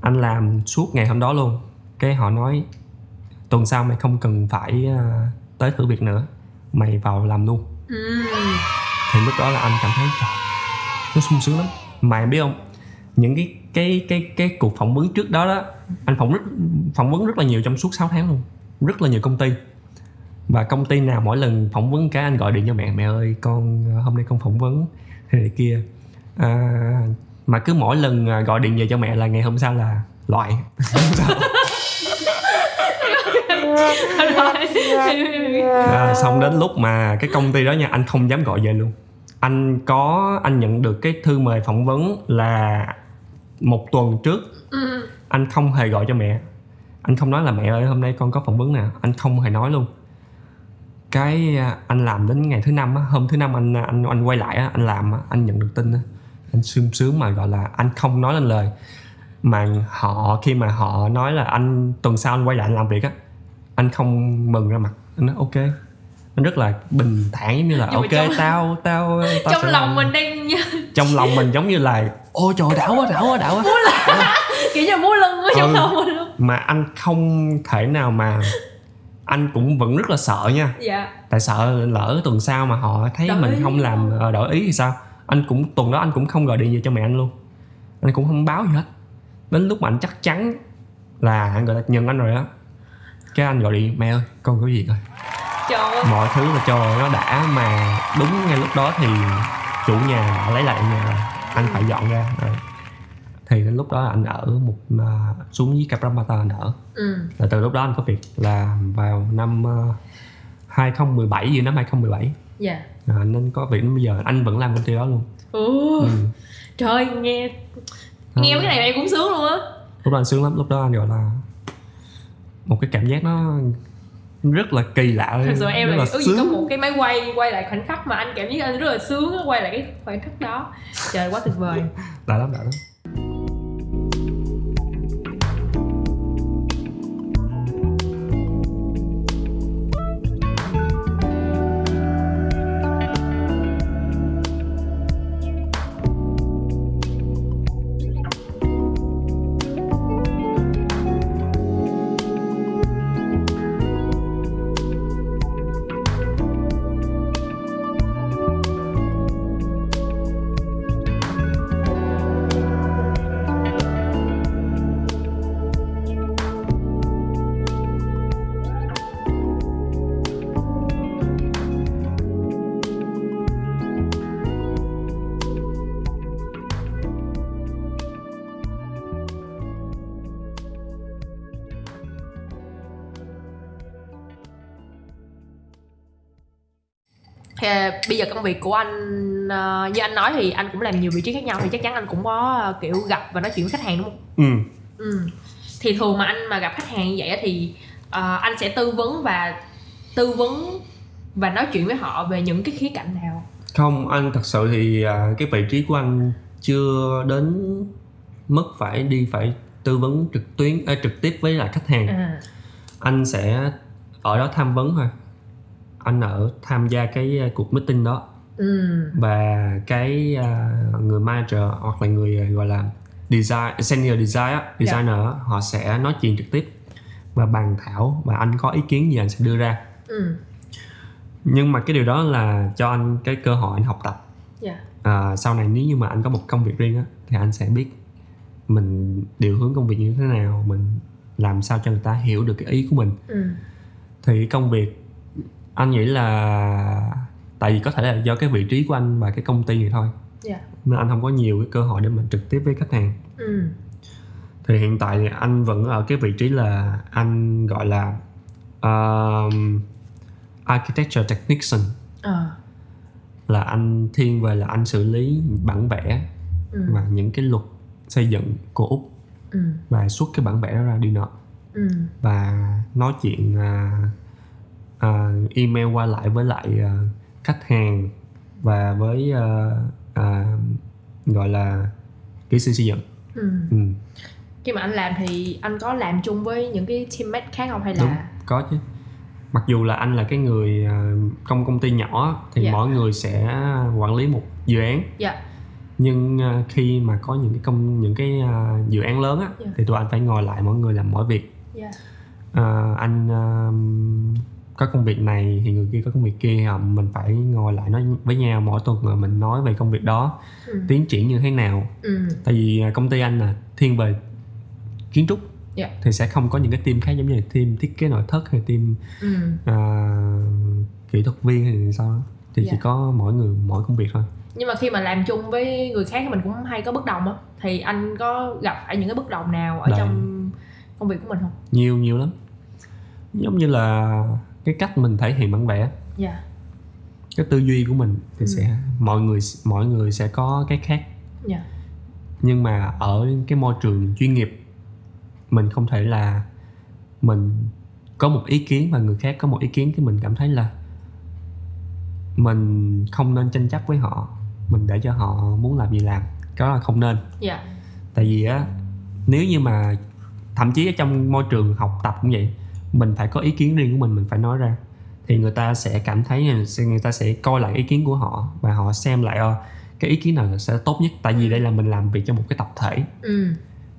A: anh làm suốt ngày hôm đó luôn cái họ nói tuần sau mày không cần phải à, tới thử việc nữa mày vào làm luôn.
B: Ừ.
A: thì lúc đó là anh cảm thấy trời nó sung sướng lắm. Mà em biết không những cái cái cái cái cuộc phỏng vấn trước đó đó anh phỏng rất phỏng vấn rất là nhiều trong suốt 6 tháng luôn. Rất là nhiều công ty. Và công ty nào mỗi lần phỏng vấn cái anh gọi điện cho mẹ mẹ ơi con ờ, hôm nay con phỏng vấn thế này kia. À, mà cứ mỗi lần à, gọi điện về cho mẹ là ngày hôm sau là loại à, xong đến lúc mà cái công ty đó nha anh không dám gọi về luôn. Anh có anh nhận được cái thư mời phỏng vấn là một tuần trước.
B: Ừ.
A: anh không hề gọi cho mẹ. Anh không nói là mẹ ơi hôm nay con có phỏng vấn nè. Anh không hề nói luôn. Cái à, anh làm đến ngày thứ năm á hôm thứ năm anh anh anh quay lại á anh làm á anh nhận được tin á. Anh sướng sướng mà gọi là anh không nói lên lời. Mà họ khi mà họ nói là anh tuần sau anh quay lại anh làm việc á anh không mừng ra mặt. Anh nói ok. Anh rất là bình thản giống như là
B: Nhưng
A: ok
B: trong-
A: tao tao tao
B: trong lòng
A: làm."
B: mình đang
A: trong lòng mình giống như là ôi trời đảo quá đảo quá đảo quá.
B: Kiểu như múa lưng trong
A: Ừ.
B: lòng mình luôn.
A: mà anh không thể nào mà anh cũng vẫn rất là sợ nha.
B: Dạ.
A: Tại sợ lỡ tuần sau mà họ thấy
B: Đổi
A: mình
B: ý.
A: không làm ờ, đổi ý thì sao? Anh cũng tuần đó anh cũng không gọi điện về cho mẹ anh luôn. Anh cũng không báo gì hết. Đến lúc mà anh chắc chắn là gọi là nhận anh rồi á cái anh gọi điện mẹ ơi con có gì rồi.
B: Trời ơi.
A: Mọi thứ là trời ơi, nó đã mà đúng ngay lúc đó thì chủ nhà lấy lại nhà rồi. Anh phải dọn ra. Rồi. thì đến lúc đó anh ở một à, xuống dưới Capramata anh ở.
B: Ừ.
A: là từ lúc đó anh có việc là vào năm uh, 2017 giữa năm 2017
B: dạ.
A: À, nên có việc đến bây giờ anh vẫn làm công ty đó luôn.
B: Ừ.
A: ừ.
B: trời nghe nghe cái này em cũng sướng luôn á.
A: Lúc đó anh sướng lắm lúc đó anh gọi là một cái cảm giác nó rất là kỳ lạ
B: thật sự em
A: rất
B: là ước gì có một cái máy quay quay lại khoảnh khắc mà anh cảm giác anh rất là sướng quay lại cái khoảnh khắc đó. Trời quá tuyệt vời.
A: Đã lắm đã lắm
B: giờ công việc của anh à, như anh nói thì anh cũng làm nhiều vị trí khác nhau thì chắc chắn anh cũng có à, kiểu gặp và nói chuyện với khách hàng đúng không?
A: Ừ.
B: Ừ. thì thường mà anh mà gặp khách hàng như vậy thì à, anh sẽ tư vấn và tư vấn và nói chuyện với họ về những cái khía cạnh nào?
A: Không anh thật sự thì à, cái vị trí của anh chưa đến mức phải đi phải tư vấn trực tuyến à, trực tiếp với lại khách hàng.
B: À,
A: anh sẽ ở đó tham vấn thôi anh ở tham gia cái à, cuộc meeting đó
B: ừ.
A: và cái à, người manager hoặc là người à, gọi là design senior design á, designer á, họ sẽ nói chuyện trực tiếp và bàn thảo và anh có ý kiến gì anh sẽ đưa ra
B: ừ.
A: nhưng mà cái điều đó là cho anh cái cơ hội anh học tập
B: dạ
A: à, sau này nếu như mà anh có một công việc riêng á thì anh sẽ biết mình điều hướng công việc như thế nào mình làm sao cho người ta hiểu được cái ý của mình
B: ừ.
A: thì công việc anh nghĩ là tại vì có thể là do cái vị trí của anh và cái công ty này thôi
B: dạ
A: nên anh không có nhiều cái cơ hội để mình trực tiếp với khách hàng
B: ừ.
A: thì hiện tại thì anh vẫn ở cái vị trí là anh gọi là um, architecture technician
B: à.
A: là anh thiên về là anh xử lý bản vẽ
B: ừ.
A: và những cái luật xây dựng của úc
B: ừ.
A: và xuất cái bản vẽ đó ra đi nợ
B: ừ.
A: và nói chuyện à, à, email qua lại với lại à, khách hàng và với à, à, gọi là kỹ sư xây dựng.
B: Ừ.
A: ừ,
B: khi mà anh làm thì anh có làm chung với những cái teammate khác không hay là?
A: Đúng có chứ. Mặc dù là anh là cái người trong công ty nhỏ thì
B: Dạ.
A: mỗi người sẽ quản lý một dự án.
B: Dạ.
A: Nhưng khi mà có những cái công những cái dự án lớn á
B: Dạ.
A: thì tụi anh phải ngồi lại mỗi người làm mỗi việc.
B: Dạ.
A: À, anh có công việc này thì người kia có công việc kia à, mình phải ngồi lại nói với nhau mỗi tuần rồi mình nói về công việc đó
B: ừ.
A: tiến triển như thế nào
B: ừ.
A: tại vì à, công ty anh là thiên về kiến trúc
B: Dạ.
A: thì sẽ không có những cái team khác giống như là team thiết kế nội thất hay team
B: ừ.
A: à, kỹ thuật viên hay sao đó thì chỉ
B: Dạ.
A: có mỗi người mỗi công việc thôi
B: nhưng mà khi mà làm chung với người khác thì mình cũng hay có bất đồng á thì anh có gặp phải những cái bất đồng nào ở
A: Đây.
B: trong công việc của mình không
A: nhiều nhiều lắm giống như là cái cách mình thể hiện bản vẽ
B: dạ.
A: Cái tư duy của mình thì
B: Ừ.
A: sẽ mọi người mọi người sẽ có cái khác.
B: Dạ.
A: Nhưng mà ở cái môi trường chuyên nghiệp mình không thể là mình có một ý kiến và người khác có một ý kiến thì mình cảm thấy là mình không nên tranh chấp với họ mình để cho họ muốn làm gì làm cái đó là không nên.
B: Dạ.
A: Tại vì á nếu như mà thậm chí ở trong môi trường học tập cũng vậy mình phải có ý kiến riêng của mình mình phải nói ra. Thì người ta sẽ cảm thấy người ta sẽ coi lại ý kiến của họ và họ xem lại ờ, cái ý kiến nào sẽ tốt nhất. Tại vì đây là mình làm việc cho một cái tập thể
B: ừ.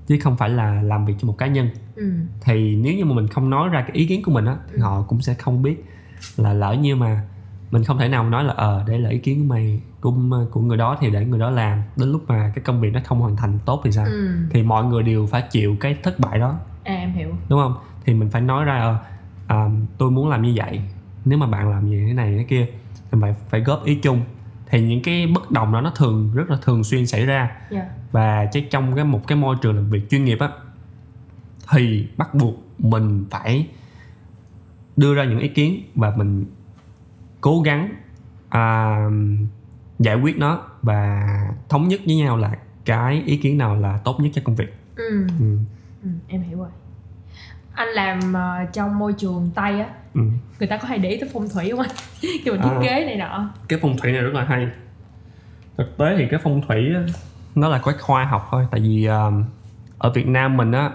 A: chứ không phải là làm việc cho một cá nhân.
B: Ừ.
A: Thì nếu như mà mình không nói ra cái ý kiến của mình á thì họ cũng sẽ không biết là lỡ như mà mình không thể nào nói là ờ đây là ý kiến của mày của, của người đó thì để người đó làm. Đến lúc mà cái công việc nó không hoàn thành tốt thì sao?
B: Ừ.
A: Thì mọi người đều phải chịu cái thất bại đó.
B: À em hiểu.
A: Đúng không thì mình phải nói ra ờ, à, tôi muốn làm như vậy nếu mà bạn làm gì thế này thế kia thì phải phải góp ý chung. Thì những cái bất đồng đó nó thường rất là thường xuyên xảy ra.
B: Dạ.
A: Và chắc trong cái một cái môi trường làm việc chuyên nghiệp á thì bắt buộc mình phải đưa ra những ý kiến và mình cố gắng à, giải quyết nó và thống nhất với nhau là cái ý kiến nào là tốt nhất cho công việc.
B: Ừ.
A: Ừ.
B: ừ, em hiểu rồi anh làm ờ, trong môi trường tây á.
A: Ừ.
B: người ta có hay để ý tới phong thủy không anh? Khi mình thiết
A: À.
B: kế này nọ.
A: Cái phong thủy này rất là hay. Thực tế thì cái phong thủy á, nó là cái khoa học thôi. Tại vì à, ở Việt Nam mình á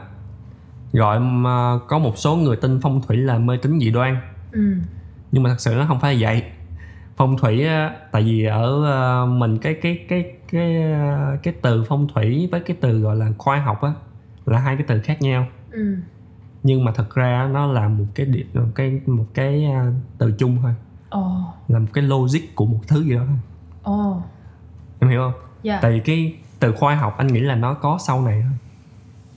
A: gọi mà có một số người tin phong thủy là mê tín dị đoan.
B: Ừ.
A: Nhưng mà thật sự nó không phải là vậy. Phong thủy á, tại vì ở ờ, mình cái cái cái cái cái từ phong thủy với cái từ gọi là khoa học á là hai cái từ khác nhau.
B: Ừ
A: nhưng mà thật ra nó là một cái điểm một cái một cái ờ, từ chung thôi.
B: Ồ.
A: Là một cái logic của một thứ gì đó thôi.
B: Ồ.
A: Em hiểu không?
B: Dạ.
A: Tại vì cái từ khoa học anh nghĩ là nó có sau này thôi.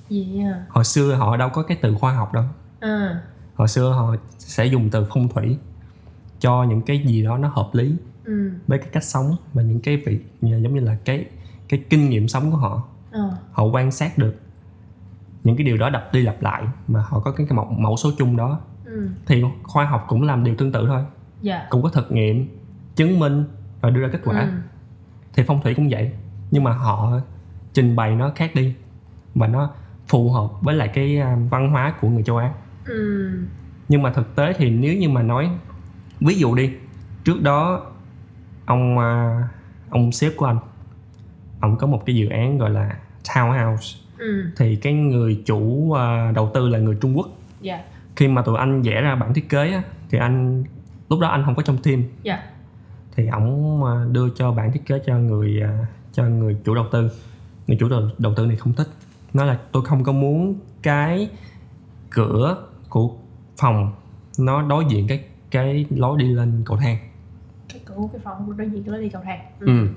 B: À
A: hồi xưa họ đâu có cái từ khoa học đâu.
B: À.
A: Hồi xưa họ sẽ dùng từ phong thủy cho những cái gì đó nó hợp lý
B: ừ.
A: với cái cách sống và những cái như- giống như là cái cái kinh nghiệm sống của họ.
B: Ờ.
A: Họ quan sát được những cái điều đó đập đi lặp lại mà họ có cái, cái mẫu, mẫu số chung đó.
B: Ừ.
A: Thì khoa học cũng làm điều tương tự thôi.
B: Dạ.
A: Cũng có thực nghiệm chứng minh và đưa ra kết quả.
B: Ừ.
A: Thì phong thủy cũng vậy. Nhưng mà họ trình bày nó khác đi. Và nó phù hợp với lại cái à, văn hóa của người châu Á.
B: Ừ.
A: Nhưng mà thực tế thì nếu như mà nói ví dụ đi trước đó ông à, ông sếp của anh ông có một cái dự án gọi là townhouse
B: ừ.
A: Thì cái người chủ à, đầu tư là người Trung Quốc.
B: Dạ.
A: Khi mà tụi anh vẽ ra bản thiết kế á, thì anh lúc đó anh không có trong team.
B: Dạ.
A: Thì ổng à, đưa cho bản thiết kế cho người à, cho người chủ đầu tư. Người chủ đầu, đầu tư này không thích. Nói là tôi không có muốn cái cửa của phòng nó đối diện cái cái lối đi lên cầu thang.
B: Cái cửa của cái phòng đối diện cái lối đi cầu thang.
A: Ừ.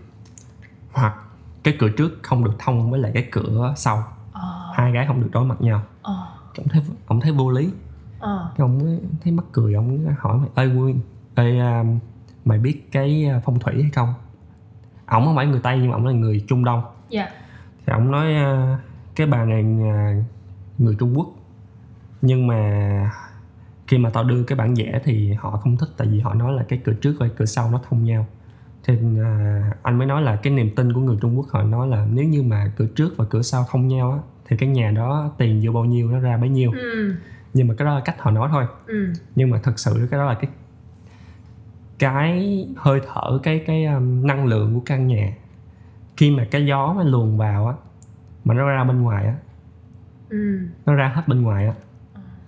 A: hoặc cái cửa trước không được thông với lại cái cửa sau
B: ờ.
A: Hai cái không được đối mặt nhau.
B: Ờ.
A: Ông thấy ông thấy vô lý.
B: Ờ.
A: Cái ông thấy mắc cười ông hỏi mày ơi nguyên ê à, mày biết cái à, phong thủy hay không? Ổng không phải người tây nhưng mà ổng là người trung đông.
B: Dạ.
A: Thì ổng nói à, cái bà này người trung quốc. Nhưng mà khi mà tao đưa cái bản vẽ thì họ không thích tại vì họ nói là cái cửa trước và cửa sau nó thông nhau thì à, anh mới nói là cái niềm tin của người trung quốc họ nói là nếu như mà cửa trước và cửa sau thông nhau á thì cái nhà đó tiền vô bao nhiêu nó ra bấy nhiêu.
B: Ừ.
A: Nhưng mà cái đó là cách họ nói thôi.
B: Ừ.
A: Nhưng mà thực sự cái đó là cái cái hơi thở cái cái um, năng lượng của căn nhà. Khi mà cái gió nó luồn vào á mà nó ra bên ngoài á
B: ừ.
A: nó ra hết bên ngoài á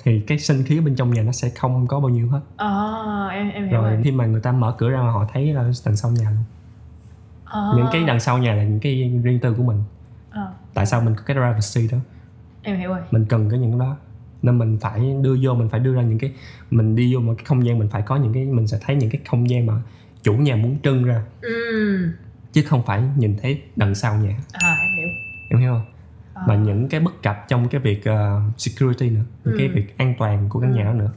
A: thì cái sinh khí bên trong nhà nó sẽ không có bao nhiêu hết.
B: Ờ em em hiểu
A: rồi
B: rồi.
A: khi mà người ta mở cửa ra mà họ thấy là đằng sau nhà luôn.
B: Ờ.
A: Những cái đằng sau nhà là những cái riêng tư của mình.
B: Ờ.
A: Tại sao mình có cái privacy đó?
B: Em hiểu rồi.
A: Mình cần cái những đó. Nên mình phải đưa vô mình phải đưa ra những cái mình đi vô một cái không gian mình phải có những cái mình sẽ thấy những cái không gian mà chủ nhà muốn trưng ra.
B: Ừ.
A: Chứ không phải nhìn thấy đằng sau nhà.
B: À em hiểu.
A: Em hiểu không
B: Ờ.
A: mà những cái bất cập trong cái việc ờ, security nữa những cái
B: Ừ.
A: việc an toàn của căn nhà đó nữa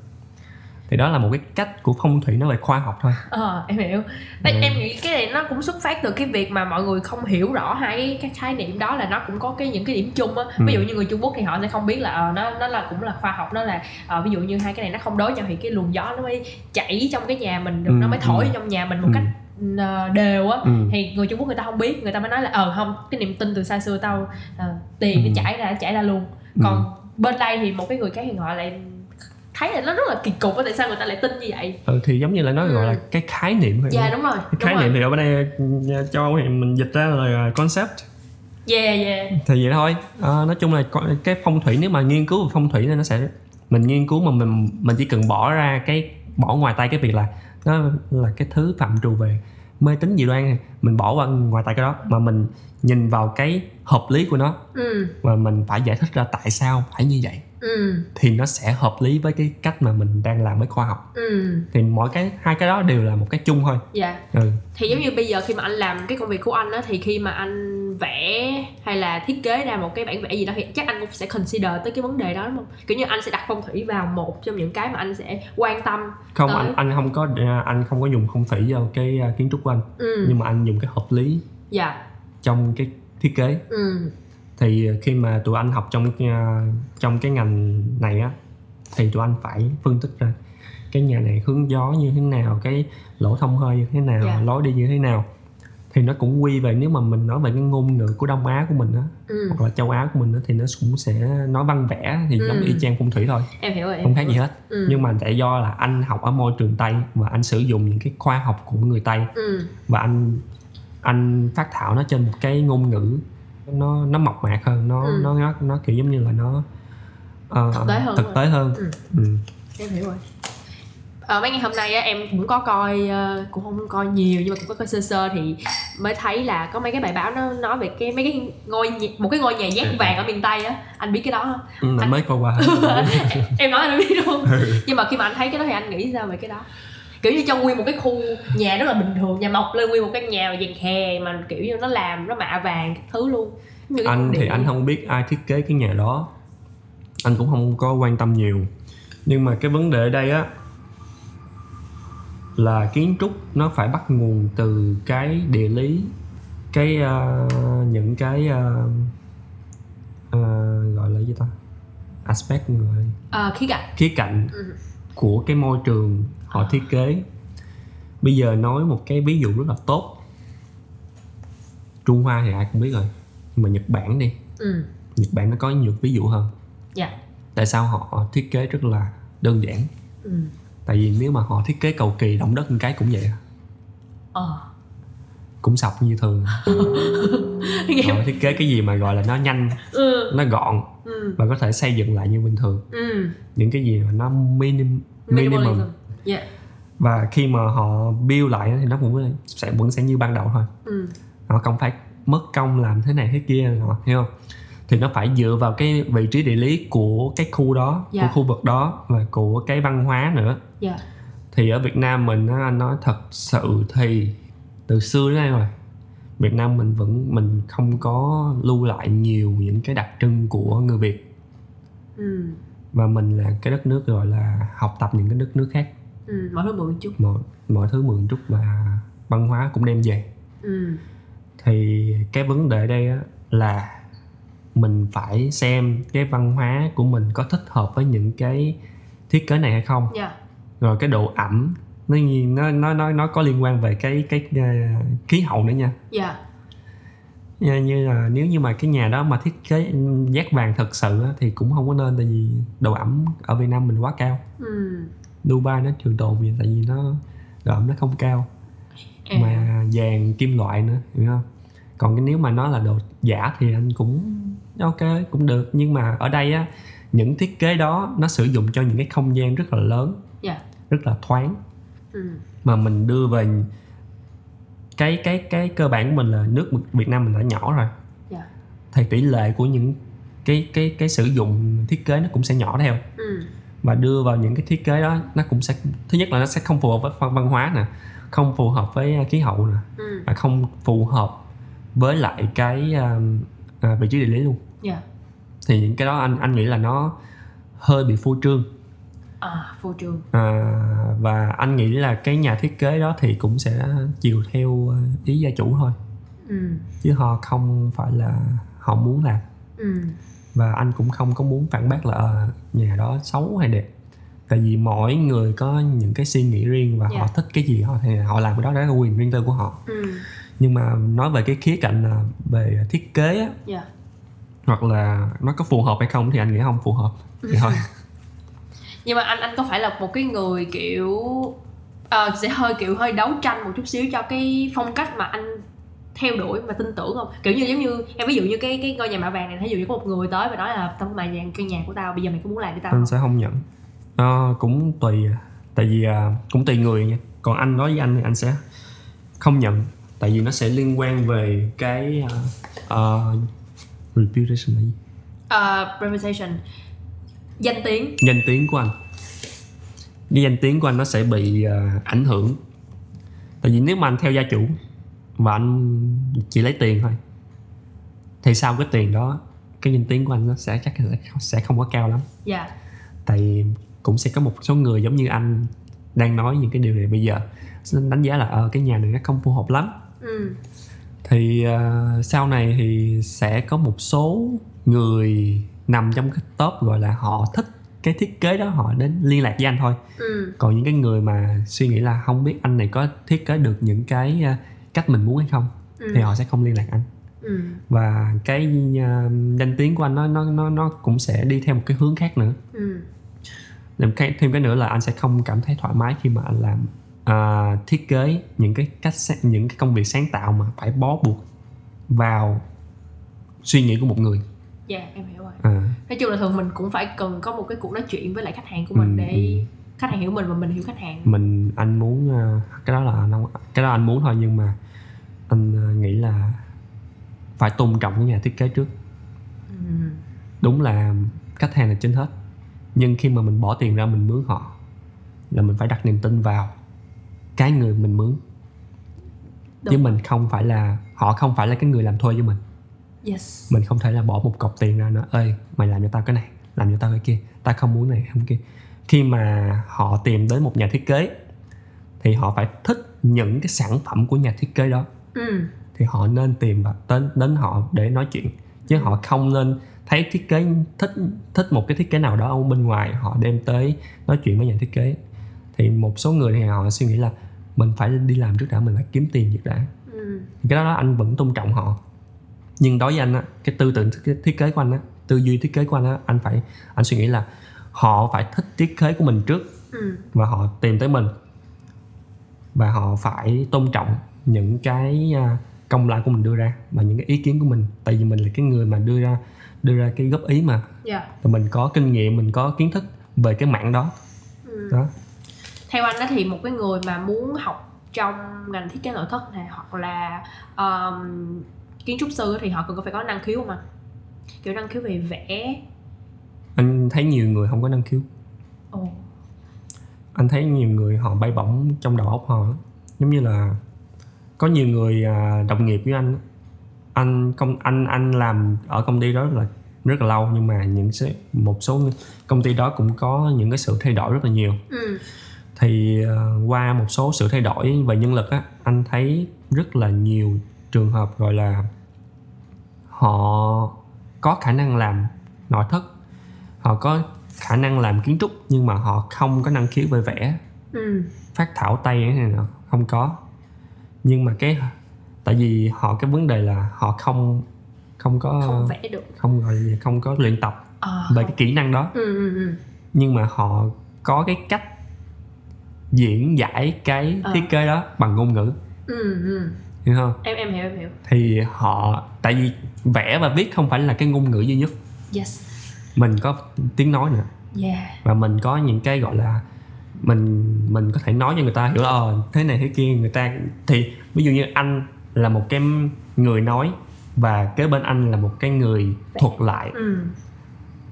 A: thì đó là một cái cách của phong thủy nó về khoa học thôi
B: Ờ, em hiểu. Tại
A: Ừ.
B: em nghĩ cái này nó cũng xuất phát từ cái việc mà mọi người không hiểu rõ hai cái, khái niệm đó là nó cũng có cái những cái điểm chung á. Ví
A: Ừ.
B: dụ như người Trung Quốc thì họ sẽ không biết là ờ, nó nó là cũng là khoa học nó là ờ, ví dụ như hai cái này nó không đối nhau thì cái luồng gió nó mới chảy trong cái nhà mình được
A: Ừ,
B: nó mới thổi
A: ừ.
B: trong nhà mình một
A: Ừ.
B: cách ờ, đều á.
A: ừ.
B: Thì người Trung Quốc người ta không biết, người ta mới nói là ờ không, cái niềm tin từ xa xưa tao ờ, tiền
A: Ừ.
B: nó chảy ra chảy ra luôn.
A: Ừ.
B: Còn bên đây thì một cái người khác thì họ lại thấy là nó rất là kỳ cục á tại sao người ta lại tin như vậy
A: ừ thì giống như là nó
B: Ừ.
A: gọi là cái khái niệm thôi
B: dạ đúng rồi
A: cái
B: đúng
A: khái
B: rồi
A: niệm thì ở bên đây ừ, thì mình dịch ra là concept
B: yeah yeah
A: thì vậy thôi Ờ, nói chung là cái phong thủy nếu mà nghiên cứu về phong thủy thì nó sẽ mình nghiên cứu mà mình mình chỉ cần bỏ ra cái bỏ ngoài tay cái việc là nó là cái thứ phạm trù về mê tín dị đoan này. mình bỏ qua ngoài tay cái đó mà mình nhìn vào cái hợp lý của nó.
B: Ừ.
A: Và mình phải giải thích ra tại sao phải như vậy
B: ừ.
A: Thì nó sẽ hợp lý với cái cách mà mình đang làm với khoa học.
B: Ừ.
A: Thì mỗi cái hai cái đó đều là một cái chung thôi.
B: Dạ.
A: Ừ.
B: Thì giống như bây giờ khi mà anh làm cái công việc của anh á thì khi mà anh vẽ hay là thiết kế ra một cái bản vẽ gì đó thì chắc anh cũng sẽ consider tới cái vấn đề đó đúng không? Kiểu như anh sẽ đặt phong thủy vào một trong những cái mà anh sẽ quan tâm
A: không
B: Tới.
A: anh anh không có anh không có dùng không thủy vào cái uh, kiến trúc của anh.
B: Ừ.
A: Nhưng mà anh dùng cái hợp lý
B: dạ.
A: trong cái thiết kế.
B: Ừ
A: thì khi mà tụi anh học trong cái, trong cái ngành này á thì tụi anh phải phân tích ra cái nhà này hướng gió như thế nào cái lỗ thông hơi như thế nào
B: Dạ.
A: lối đi như thế nào thì nó cũng quy về nếu mà mình nói về cái ngôn ngữ của đông á của mình á
B: ừ.
A: hoặc là châu á của mình á thì nó cũng sẽ nói văn vẽ thì giống
B: Ừ.
A: y chang phong thủy thôi
B: em hiểu rồi
A: không khác gì hết
B: ừ.
A: nhưng mà tại do là anh học ở môi trường tây và anh sử dụng những cái khoa học của người tây
B: ừ.
A: và anh anh phát thảo nó trên một cái ngôn ngữ nó nó mộc mạc hơn nó
B: Ừ.
A: nó, nó nó kiểu giống như là nó ờ,
B: Thực tế hơn
A: thực tế hơn.
B: Ừ.
A: ừ.
B: em hiểu rồi. Ờ, mấy ngày hôm nay á, em cũng có coi ờ, cũng không coi nhiều nhưng mà cũng có coi sơ sơ thì mới thấy là có mấy cái bài báo nó nói về cái mấy cái ngôi nhà, một cái ngôi nhà giác vàng ở miền tây á. Anh biết cái đó không?
A: Ừ,
B: Anh-
A: mới coi qua.
B: Em nói anh biết luôn.
A: Ừ.
B: nhưng mà khi mà anh thấy cái đó thì anh nghĩ sao về cái đó kiểu như trong nguyên một cái khu nhà rất là bình thường nhà mọc lên nguyên một căn nhà vàng khè mà kiểu như nó làm nó mạ vàng các thứ luôn. Như cái
A: anh thì anh không biết ai thiết kế cái nhà đó. Anh cũng không có quan tâm nhiều. Nhưng mà cái vấn đề ở đây á là kiến trúc nó phải bắt nguồn từ cái địa lý cái ờ, những cái ờ, ờ, gọi là gì ta? Aspect gọi là
B: Ờ, khí cạnh.
A: Khía cạnh
B: Ừ.
A: của cái môi trường họ thiết kế. Bây giờ nói một cái ví dụ rất là tốt. Trung Hoa thì ai cũng biết rồi nhưng mà Nhật Bản đi.
B: Ừ.
A: Nhật Bản nó có nhiều ví dụ hơn.
B: Dạ.
A: Tại sao họ thiết kế rất là đơn giản?
B: Ừ.
A: Tại vì nếu mà họ thiết kế cầu kỳ động đất một cái cũng vậy.
B: Ờ.
A: Cũng sập như thường.
B: Nghe
A: họ thiết kế cái gì mà gọi là nó nhanh
B: ừ.
A: nó gọn
B: ừ.
A: và có thể xây dựng lại như bình thường.
B: Ừ.
A: Những cái gì mà nó minim, minimum.
B: minimalism dạ.
A: Và khi mà họ build lại thì nó cũng sẽ vẫn sẽ như ban đầu thôi.
B: Ừ.
A: Họ không phải mất công làm thế này thế kia họ hiểu không? Thì nó phải dựa vào cái vị trí địa lý của cái khu đó
B: Dạ.
A: của khu vực đó và của cái văn hóa nữa.
B: Dạ.
A: Thì ở Việt Nam mình á, anh nói thật sự thì từ xưa đến nay rồi Việt Nam mình vẫn mình không có lưu lại nhiều những cái đặc trưng của người Việt.
B: Ừ.
A: Và mình là cái đất nước gọi là học tập những cái đất nước khác
B: ừ. Mọi thứ mượn chút.
A: Mọi mọi thứ mượn chút và văn hóa cũng đem về.
B: Ừ.
A: Thì cái vấn đề ở đây á, là mình phải xem cái văn hóa của mình có thích hợp với những cái thiết kế này hay không.
B: Dạ.
A: Rồi cái độ ẩm nó nó nó nó nó có liên quan về cái cái ờ, khí hậu nữa nha.
B: Dạ.
A: Như, như là nếu như mà cái nhà đó mà thiết kế giác vàng thật sự á, thì cũng không có nên tại vì độ ẩm ở Việt Nam mình quá cao.
B: Ừ
A: Dubai nó trường tồn vậy tại vì nó độ ẩm nó không cao.
B: Em
A: mà vàng kim loại nữa hiểu không? Còn cái nếu mà nó là đồ giả thì anh cũng ok cũng được. Nhưng mà ở đây á những thiết kế đó nó sử dụng cho những cái không gian rất là lớn
B: dạ.
A: rất là thoáng.
B: Ừ.
A: Mà mình đưa về cái cái cái cơ bản của mình là nước Việt Nam mình đã nhỏ rồi.
B: Dạ.
A: Thì tỷ lệ của những cái cái cái sử dụng thiết kế nó cũng sẽ nhỏ theo.
B: Ừ
A: và đưa vào những cái thiết kế đó nó cũng sẽ thứ nhất là nó sẽ không phù hợp với văn văn hóa nè không phù hợp với khí hậu nè
B: ừ.
A: và không phù hợp với lại cái à, vị trí địa lý luôn.
B: Dạ.
A: Thì những cái đó anh anh nghĩ là nó hơi bị phô trương.
B: À phô trương.
A: À, và anh nghĩ là cái nhà thiết kế đó thì cũng sẽ chiều theo ý gia chủ thôi.
B: Ừ.
A: Chứ họ không phải là họ muốn làm.
B: Ừ
A: và anh cũng không có muốn phản bác là ờ, nhà đó xấu hay đẹp. Tại vì mỗi người có những cái suy nghĩ riêng và họ
B: Dạ.
A: thích cái gì họ thì họ làm cái đó đó là quyền riêng tư của họ.
B: Ừ.
A: Nhưng mà nói về cái khía cạnh là về thiết kế á,
B: dạ.
A: hoặc là nó có phù hợp hay không thì anh nghĩ không phù hợp thì thôi.
B: Nhưng mà anh anh có phải là một cái người kiểu ờ, sẽ hơi kiểu hơi đấu tranh một chút xíu cho cái phong cách mà anh theo đuổi và tin tưởng không? Kiểu như giống như em ví dụ như cái cái ngôi nhà mạ vàng này ví dụ như có một người tới và nói là tao mày nhà căn nhà của tao bây giờ mày có muốn làm với tao
A: anh
B: không?
A: sẽ không nhận. Ờ, cũng tùy à. tại vì à, cũng tùy người nha. Còn anh nói với anh thì anh sẽ không nhận tại vì nó sẽ liên quan về cái uh, reputation là gì?
B: Ờ, reputation. Danh tiếng.
A: Danh tiếng của anh. Cái danh tiếng của anh nó sẽ bị à, ảnh hưởng. Tại vì nếu mà anh theo gia chủ và anh chỉ lấy tiền thôi. Thì sau cái tiền đó cái danh tiếng của anh nó sẽ chắc là sẽ không có cao lắm.
B: Dạ.
A: Tại cũng sẽ có một số người giống như anh đang nói những cái điều này bây giờ. Đánh giá là ờ cái nhà này nó không phù hợp lắm.
B: Ừ.
A: Thì ờ, sau này thì sẽ có một số người nằm trong cái top gọi là họ thích cái thiết kế đó họ đến liên lạc với anh thôi.
B: Ừ.
A: Còn những cái người mà suy nghĩ là không biết anh này có thiết kế được những cái ờ, cách mình muốn hay không
B: ừ.
A: thì họ sẽ không liên lạc anh
B: ừ.
A: và cái uh, danh tiếng của anh nó nó nó nó cũng sẽ đi theo một cái hướng khác nữa
B: Ừ.
A: thêm cái thêm cái nữa là anh sẽ không cảm thấy thoải mái khi mà anh làm à, thiết kế những cái cách những cái công việc sáng tạo mà phải bó buộc vào suy nghĩ của một người
B: dạ em hiểu rồi
A: à,
B: nói chung là thường mình cũng phải cần có một cái cuộc nói chuyện với lại khách hàng của mình
A: Ừ,
B: để khách hàng hiểu mình và mình hiểu khách hàng.
A: Mình anh muốn ờ, cái đó là anh không cái đó anh muốn thôi nhưng mà anh ờ, nghĩ là phải tôn trọng cái nhà thiết kế trước.
B: Ừ.
A: đúng là khách hàng là trên hết. Nhưng khi mà mình bỏ tiền ra mình mướn họ là mình phải đặt niềm tin vào cái người mình mướn. Chứ mình không phải là họ không phải là cái người làm thuê với mình.
B: Yes.
A: Mình không thể là bỏ một cọc tiền ra nói ơi mày làm cho tao cái này làm cho tao cái kia tao không muốn này không kia khi mà họ tìm đến một nhà thiết kế thì họ phải thích những cái sản phẩm của nhà thiết kế đó.
B: Ừ.
A: thì họ nên tìm và đến đến họ để nói chuyện. Chứ họ không nên thấy thiết kế thích thích một cái thiết kế nào đó ở bên ngoài họ đem tới nói chuyện với nhà thiết kế. Thì một số người thì họ suy nghĩ là mình phải đi làm trước đã mình phải kiếm tiền trước đã.
B: Ừ.
A: cái đó, đó anh vẫn tôn trọng họ. Nhưng đối với anh á cái tư tưởng thiết kế, của anh á tư duy thiết kế của anh á anh phải anh suy nghĩ là họ phải thích thiết kế của mình trước
B: Ừ.
A: và họ tìm tới mình. Và họ phải tôn trọng những cái à, công lao của mình đưa ra và những cái ý kiến của mình. Tại vì mình là cái người mà đưa ra đưa ra cái góp ý mà.
B: Dạ.
A: Và mình có kinh nghiệm mình có kiến thức về cái mảng đó.
B: Ừ.
A: đó.
B: Theo anh đó thì một cái người mà muốn học trong ngành thiết kế nội thất này hoặc là um, kiến trúc sư thì họ cần phải có năng khiếu anh? Kiểu năng khiếu về vẽ
A: anh thấy nhiều người không có năng khiếu.
B: Ồ.
A: Anh thấy nhiều người họ bay bổng trong đầu óc họ giống như là có nhiều người à, đồng nghiệp với anh anh công anh anh làm ở công ty đó rất là rất là lâu nhưng mà những số, một số công ty đó cũng có những cái sự thay đổi rất là nhiều.
B: Ừ.
A: thì à, qua một số sự thay đổi về nhân lực á anh thấy rất là nhiều trường hợp gọi là họ có khả năng làm nội thất có khả năng làm kiến trúc nhưng mà họ không có năng khiếu về vẽ.
B: Ừ.
A: phát thảo tay này nọ không có. Nhưng mà cái tại vì họ cái vấn đề là họ không không có
B: không vẽ được.
A: không gọi gì, không có luyện tập
B: à,
A: về cái kỹ năng đó.
B: Ừ, ừ, ừ.
A: nhưng mà họ có cái cách diễn giải cái
B: Ờ.
A: thiết kế đó bằng ngôn ngữ.
B: Ừ, ừ.
A: hiểu không?
B: Em em hiểu em hiểu.
A: Thì họ tại vì vẽ và viết không phải là cái ngôn ngữ duy nhất.
B: Yes
A: mình có tiếng nói nữa.
B: Yeah
A: và mình có những cái gọi là mình mình có thể nói cho người ta hiểu ờ thế này thế kia người ta thì ví dụ như anh là một cái người nói và kế bên anh là một cái người thuật lại.
B: Ừ.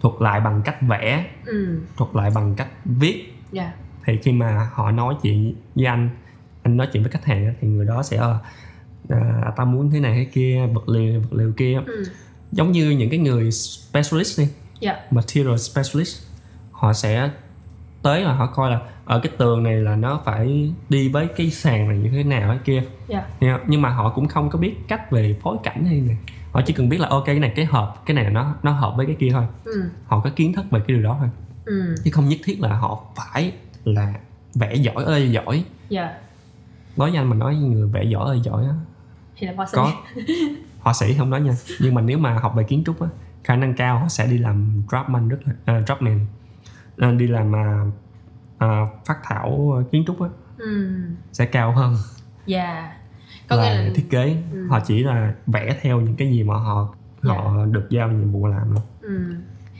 A: Thuật lại bằng cách vẽ.
B: Ừ.
A: Thuật lại bằng cách viết.
B: Dạ.
A: Thì khi mà họ nói chuyện với anh anh nói chuyện với khách hàng thì người đó sẽ ờ à, tao muốn thế này thế kia vật liệu vật liệu kia.
B: Ừ.
A: Giống như những cái người specialist đi
B: dạ.
A: Material specialist. Họ sẽ tới là họ coi là ở cái tường này là nó phải đi với cái sàn này như thế nào cái kia.
B: Dạ.
A: Hiểu không? nhưng mà họ cũng không có biết cách về phối cảnh hay này họ chỉ cần biết là ok cái này cái hợp cái này là nó nó hợp với cái kia thôi.
B: Ừ.
A: Họ có kiến thức về cái điều đó thôi.
B: Ừ.
A: Chứ không nhất thiết là họ phải là vẽ giỏi ơi giỏi.
B: Dạ.
A: Nói với anh mà nói người vẽ giỏi ơi giỏi á.
B: Thì là họa sĩ
A: có. họa sĩ không nói nha nhưng mà nếu mà học về kiến trúc á khả năng cao họ sẽ đi làm draftsman rất là uh, draftsman Ờ, đi làm à, à, phát thảo ờ, kiến trúc á
B: ừ.
A: sẽ cao hơn.
B: Dạ. Có
A: là
B: là
A: thiết kế
B: Ừ.
A: họ chỉ là vẽ theo những cái gì mà họ
B: Dạ.
A: họ được giao nhiệm vụ làm thôi.
B: Ừ.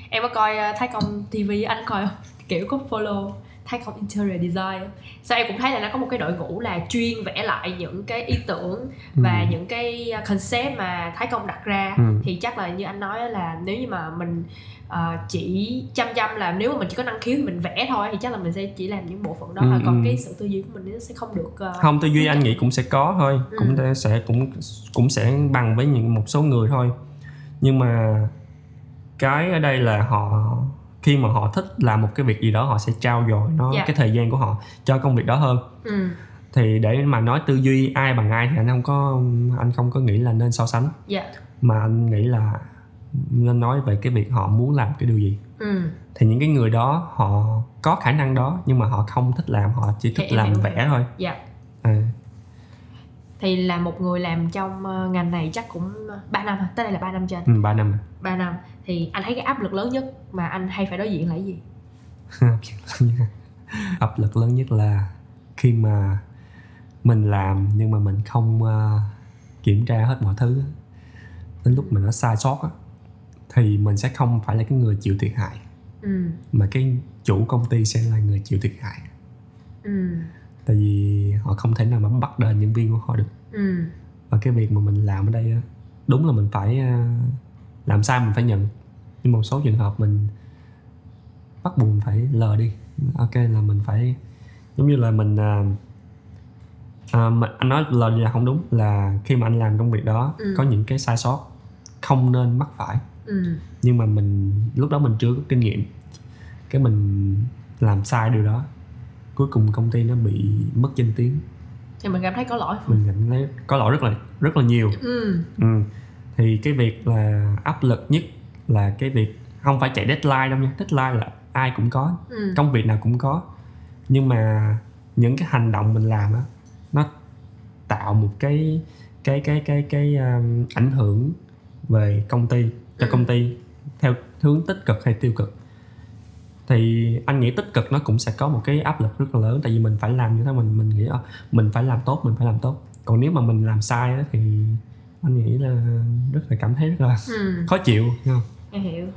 B: em có coi uh, Thái Công TV anh coi không? Kiểu có follow Thái Công Interior Design á. sao em cũng thấy là nó có một cái đội ngũ là chuyên vẽ lại những cái ý tưởng và
A: Ừ.
B: những cái uh, concept mà Thái Công đặt ra
A: Ừ.
B: thì chắc là như anh nói là nếu như mà mình ờ, chỉ chăm chăm làm nếu mà mình chỉ có năng khiếu thì mình vẽ thôi thì chắc là mình sẽ chỉ làm những bộ phận đó
A: Ừ,
B: thôi còn
A: ừ.
B: cái sự tư duy của mình nó sẽ không được ờ,
A: không tư duy anh nghĩ cũng sẽ có thôi
B: Ừ.
A: cũng sẽ cũng cũng sẽ bằng với những một số người thôi nhưng mà cái ở đây là họ khi mà họ thích làm một cái việc gì đó họ sẽ trao dồi nó
B: Dạ.
A: cái thời gian của họ cho công việc đó hơn.
B: Ừ.
A: thì để mà nói tư duy ai bằng ai thì anh không có anh không có nghĩ là nên so sánh.
B: Dạ.
A: Mà anh nghĩ là nên nói về cái việc họ muốn làm cái điều gì.
B: Ừ.
A: thì những cái người đó họ có khả năng đó nhưng mà họ không thích làm họ chỉ thích
B: Hiểu,
A: làm vẽ thôi.
B: Dạ.
A: À,
B: thì là một người làm trong ờ, ngành này chắc cũng 3 năm hả? tới đây là 3 năm trên.
A: Ừ, 3 năm rồi.
B: 3 năm. Thì anh thấy cái áp lực lớn nhất mà anh hay phải đối diện là cái gì?
A: Áp lực lớn nhất là khi mà mình làm nhưng mà mình không uh, kiểm tra hết mọi thứ đến lúc mà nó sai sót á thì mình sẽ không phải là cái người chịu thiệt hại.
B: Ừ.
A: Mà cái chủ công ty sẽ là người chịu thiệt hại.
B: Ừ
A: tại vì họ không thể nào mà bắt đền nhân viên của họ được.
B: Ừ.
A: Và cái việc mà mình làm ở đây á, đúng là mình phải à, làm sai mình phải nhận. Nhưng một số trường hợp mình bắt buộc phải lờ đi. Ok là mình phải giống như là mình à, à, mà anh nói lờ là không đúng là khi mà anh làm công việc đó
B: Ừ.
A: có những cái sai sót không nên mắc phải.
B: Ừ.
A: Nhưng mà mình lúc đó mình chưa có kinh nghiệm cái mình làm sai điều đó cuối cùng công ty nó bị mất danh tiếng.
B: Thì mình cảm thấy có lỗi.
A: Mình cảm thấy có lỗi rất là rất là nhiều.
B: Ừ.
A: Ừ. thì cái việc là áp lực nhất là cái việc không phải chạy deadline đâu nha. Deadline là ai cũng có
B: ừ.
A: công việc nào cũng có. Nhưng mà những cái hành động mình làm á nó tạo một cái cái cái cái cái um, ảnh hưởng về công ty cho
B: Ừ.
A: công ty theo hướng tích cực hay tiêu cực thì anh nghĩ tích cực nó cũng sẽ có một cái áp lực rất là lớn tại vì mình phải làm như thế mình mình nghĩ "Ờ, mình phải làm tốt mình phải làm tốt. Còn nếu mà mình làm sai á, thì anh nghĩ là rất là cảm thấy rất là
B: ừ.
A: khó chịu không?
B: Em hiểu.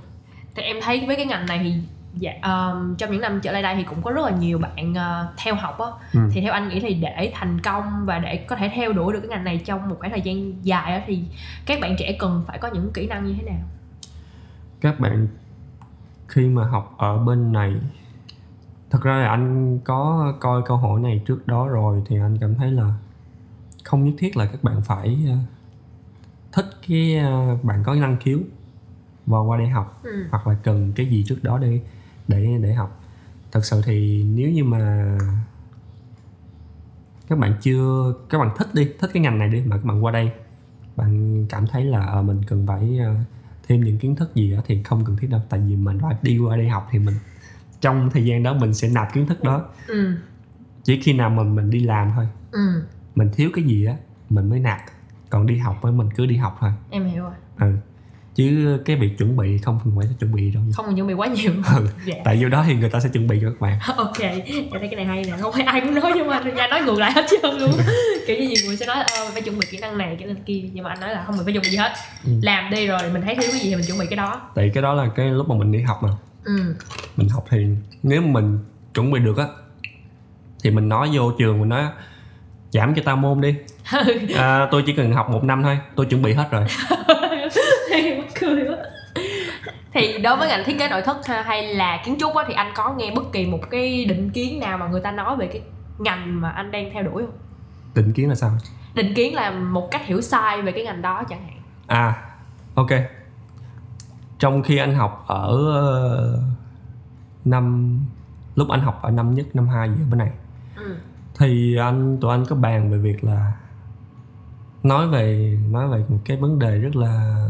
B: Thì em thấy với cái ngành này thì dạ, um, trong những năm trở lại đây thì cũng có rất là nhiều bạn ờ, theo học á.
A: Ừ.
B: thì theo anh nghĩ thì để thành công và để có thể theo đuổi được cái ngành này trong một khoảng thời gian dài á thì các bạn trẻ cần phải có những kỹ năng như thế nào?
A: Các bạn khi mà học ở bên này? Thật ra là anh có coi câu hỏi này trước đó rồi thì anh cảm thấy là không nhất thiết là các bạn phải ờ, thích cái ờ, bạn có năng khiếu và qua đây học
B: ừ.
A: hoặc là cần cái gì trước đó để để để học. Thật sự thì nếu như mà các bạn chưa các bạn thích đi thích cái ngành này đi mà các bạn qua đây bạn cảm thấy là ờ, mình cần phải thêm những kiến thức gì đó thì không cần thiết đâu. Tại vì mình phải đi qua đây học thì mình trong thời gian đó mình sẽ nạp kiến thức đó.
B: Ừ.
A: Chỉ khi nào mình mình đi làm thôi.
B: Ừ.
A: Mình thiếu cái gì á mình mới nạp. Còn đi học á mình cứ đi học thôi.
B: Em hiểu rồi.
A: Ừ chứ cái việc chuẩn bị không cần phải chuẩn bị đâu
B: không cần chuẩn bị quá nhiều.
A: Ừ.
B: dạ.
A: tại vô đó thì người ta sẽ chuẩn bị cho các bạn.
B: Ok em thấy cái này hay nè không phải ai cũng nói nhưng mà người ta nói ngược lại hết trơn luôn kiểu như nhiều người sẽ nói ờ phải chuẩn bị kỹ năng này kỹ năng kia. Nhưng mà anh nói là không mình phải chuẩn bị gì hết.
A: Ừ.
B: làm đi rồi mình thấy thiếu cái gì thì mình chuẩn bị cái đó.
A: Tại cái đó là cái lúc mà mình đi học mà.
B: Ừ.
A: Mình học thì nếu mình chuẩn bị được á thì mình nói vô trường mình nói giảm cho tao môn đi. À, tôi chỉ cần học một năm thôi tôi chuẩn bị hết rồi
B: thì mắc cười quá thì đối với ngành thiết kế nội thất ha, hay là kiến trúc á, thì anh có nghe bất kỳ một cái định kiến nào mà người ta nói về cái ngành mà anh đang theo đuổi không?
A: Định kiến là sao?
B: Định kiến là một cách hiểu sai về cái ngành đó chẳng hạn.
A: À ok. Trong khi anh học ở ờ, năm lúc anh học ở năm nhất năm hai gì ở bên này
B: ừ.
A: thì anh tụi anh có bàn về việc là nói về nói về một cái vấn đề rất là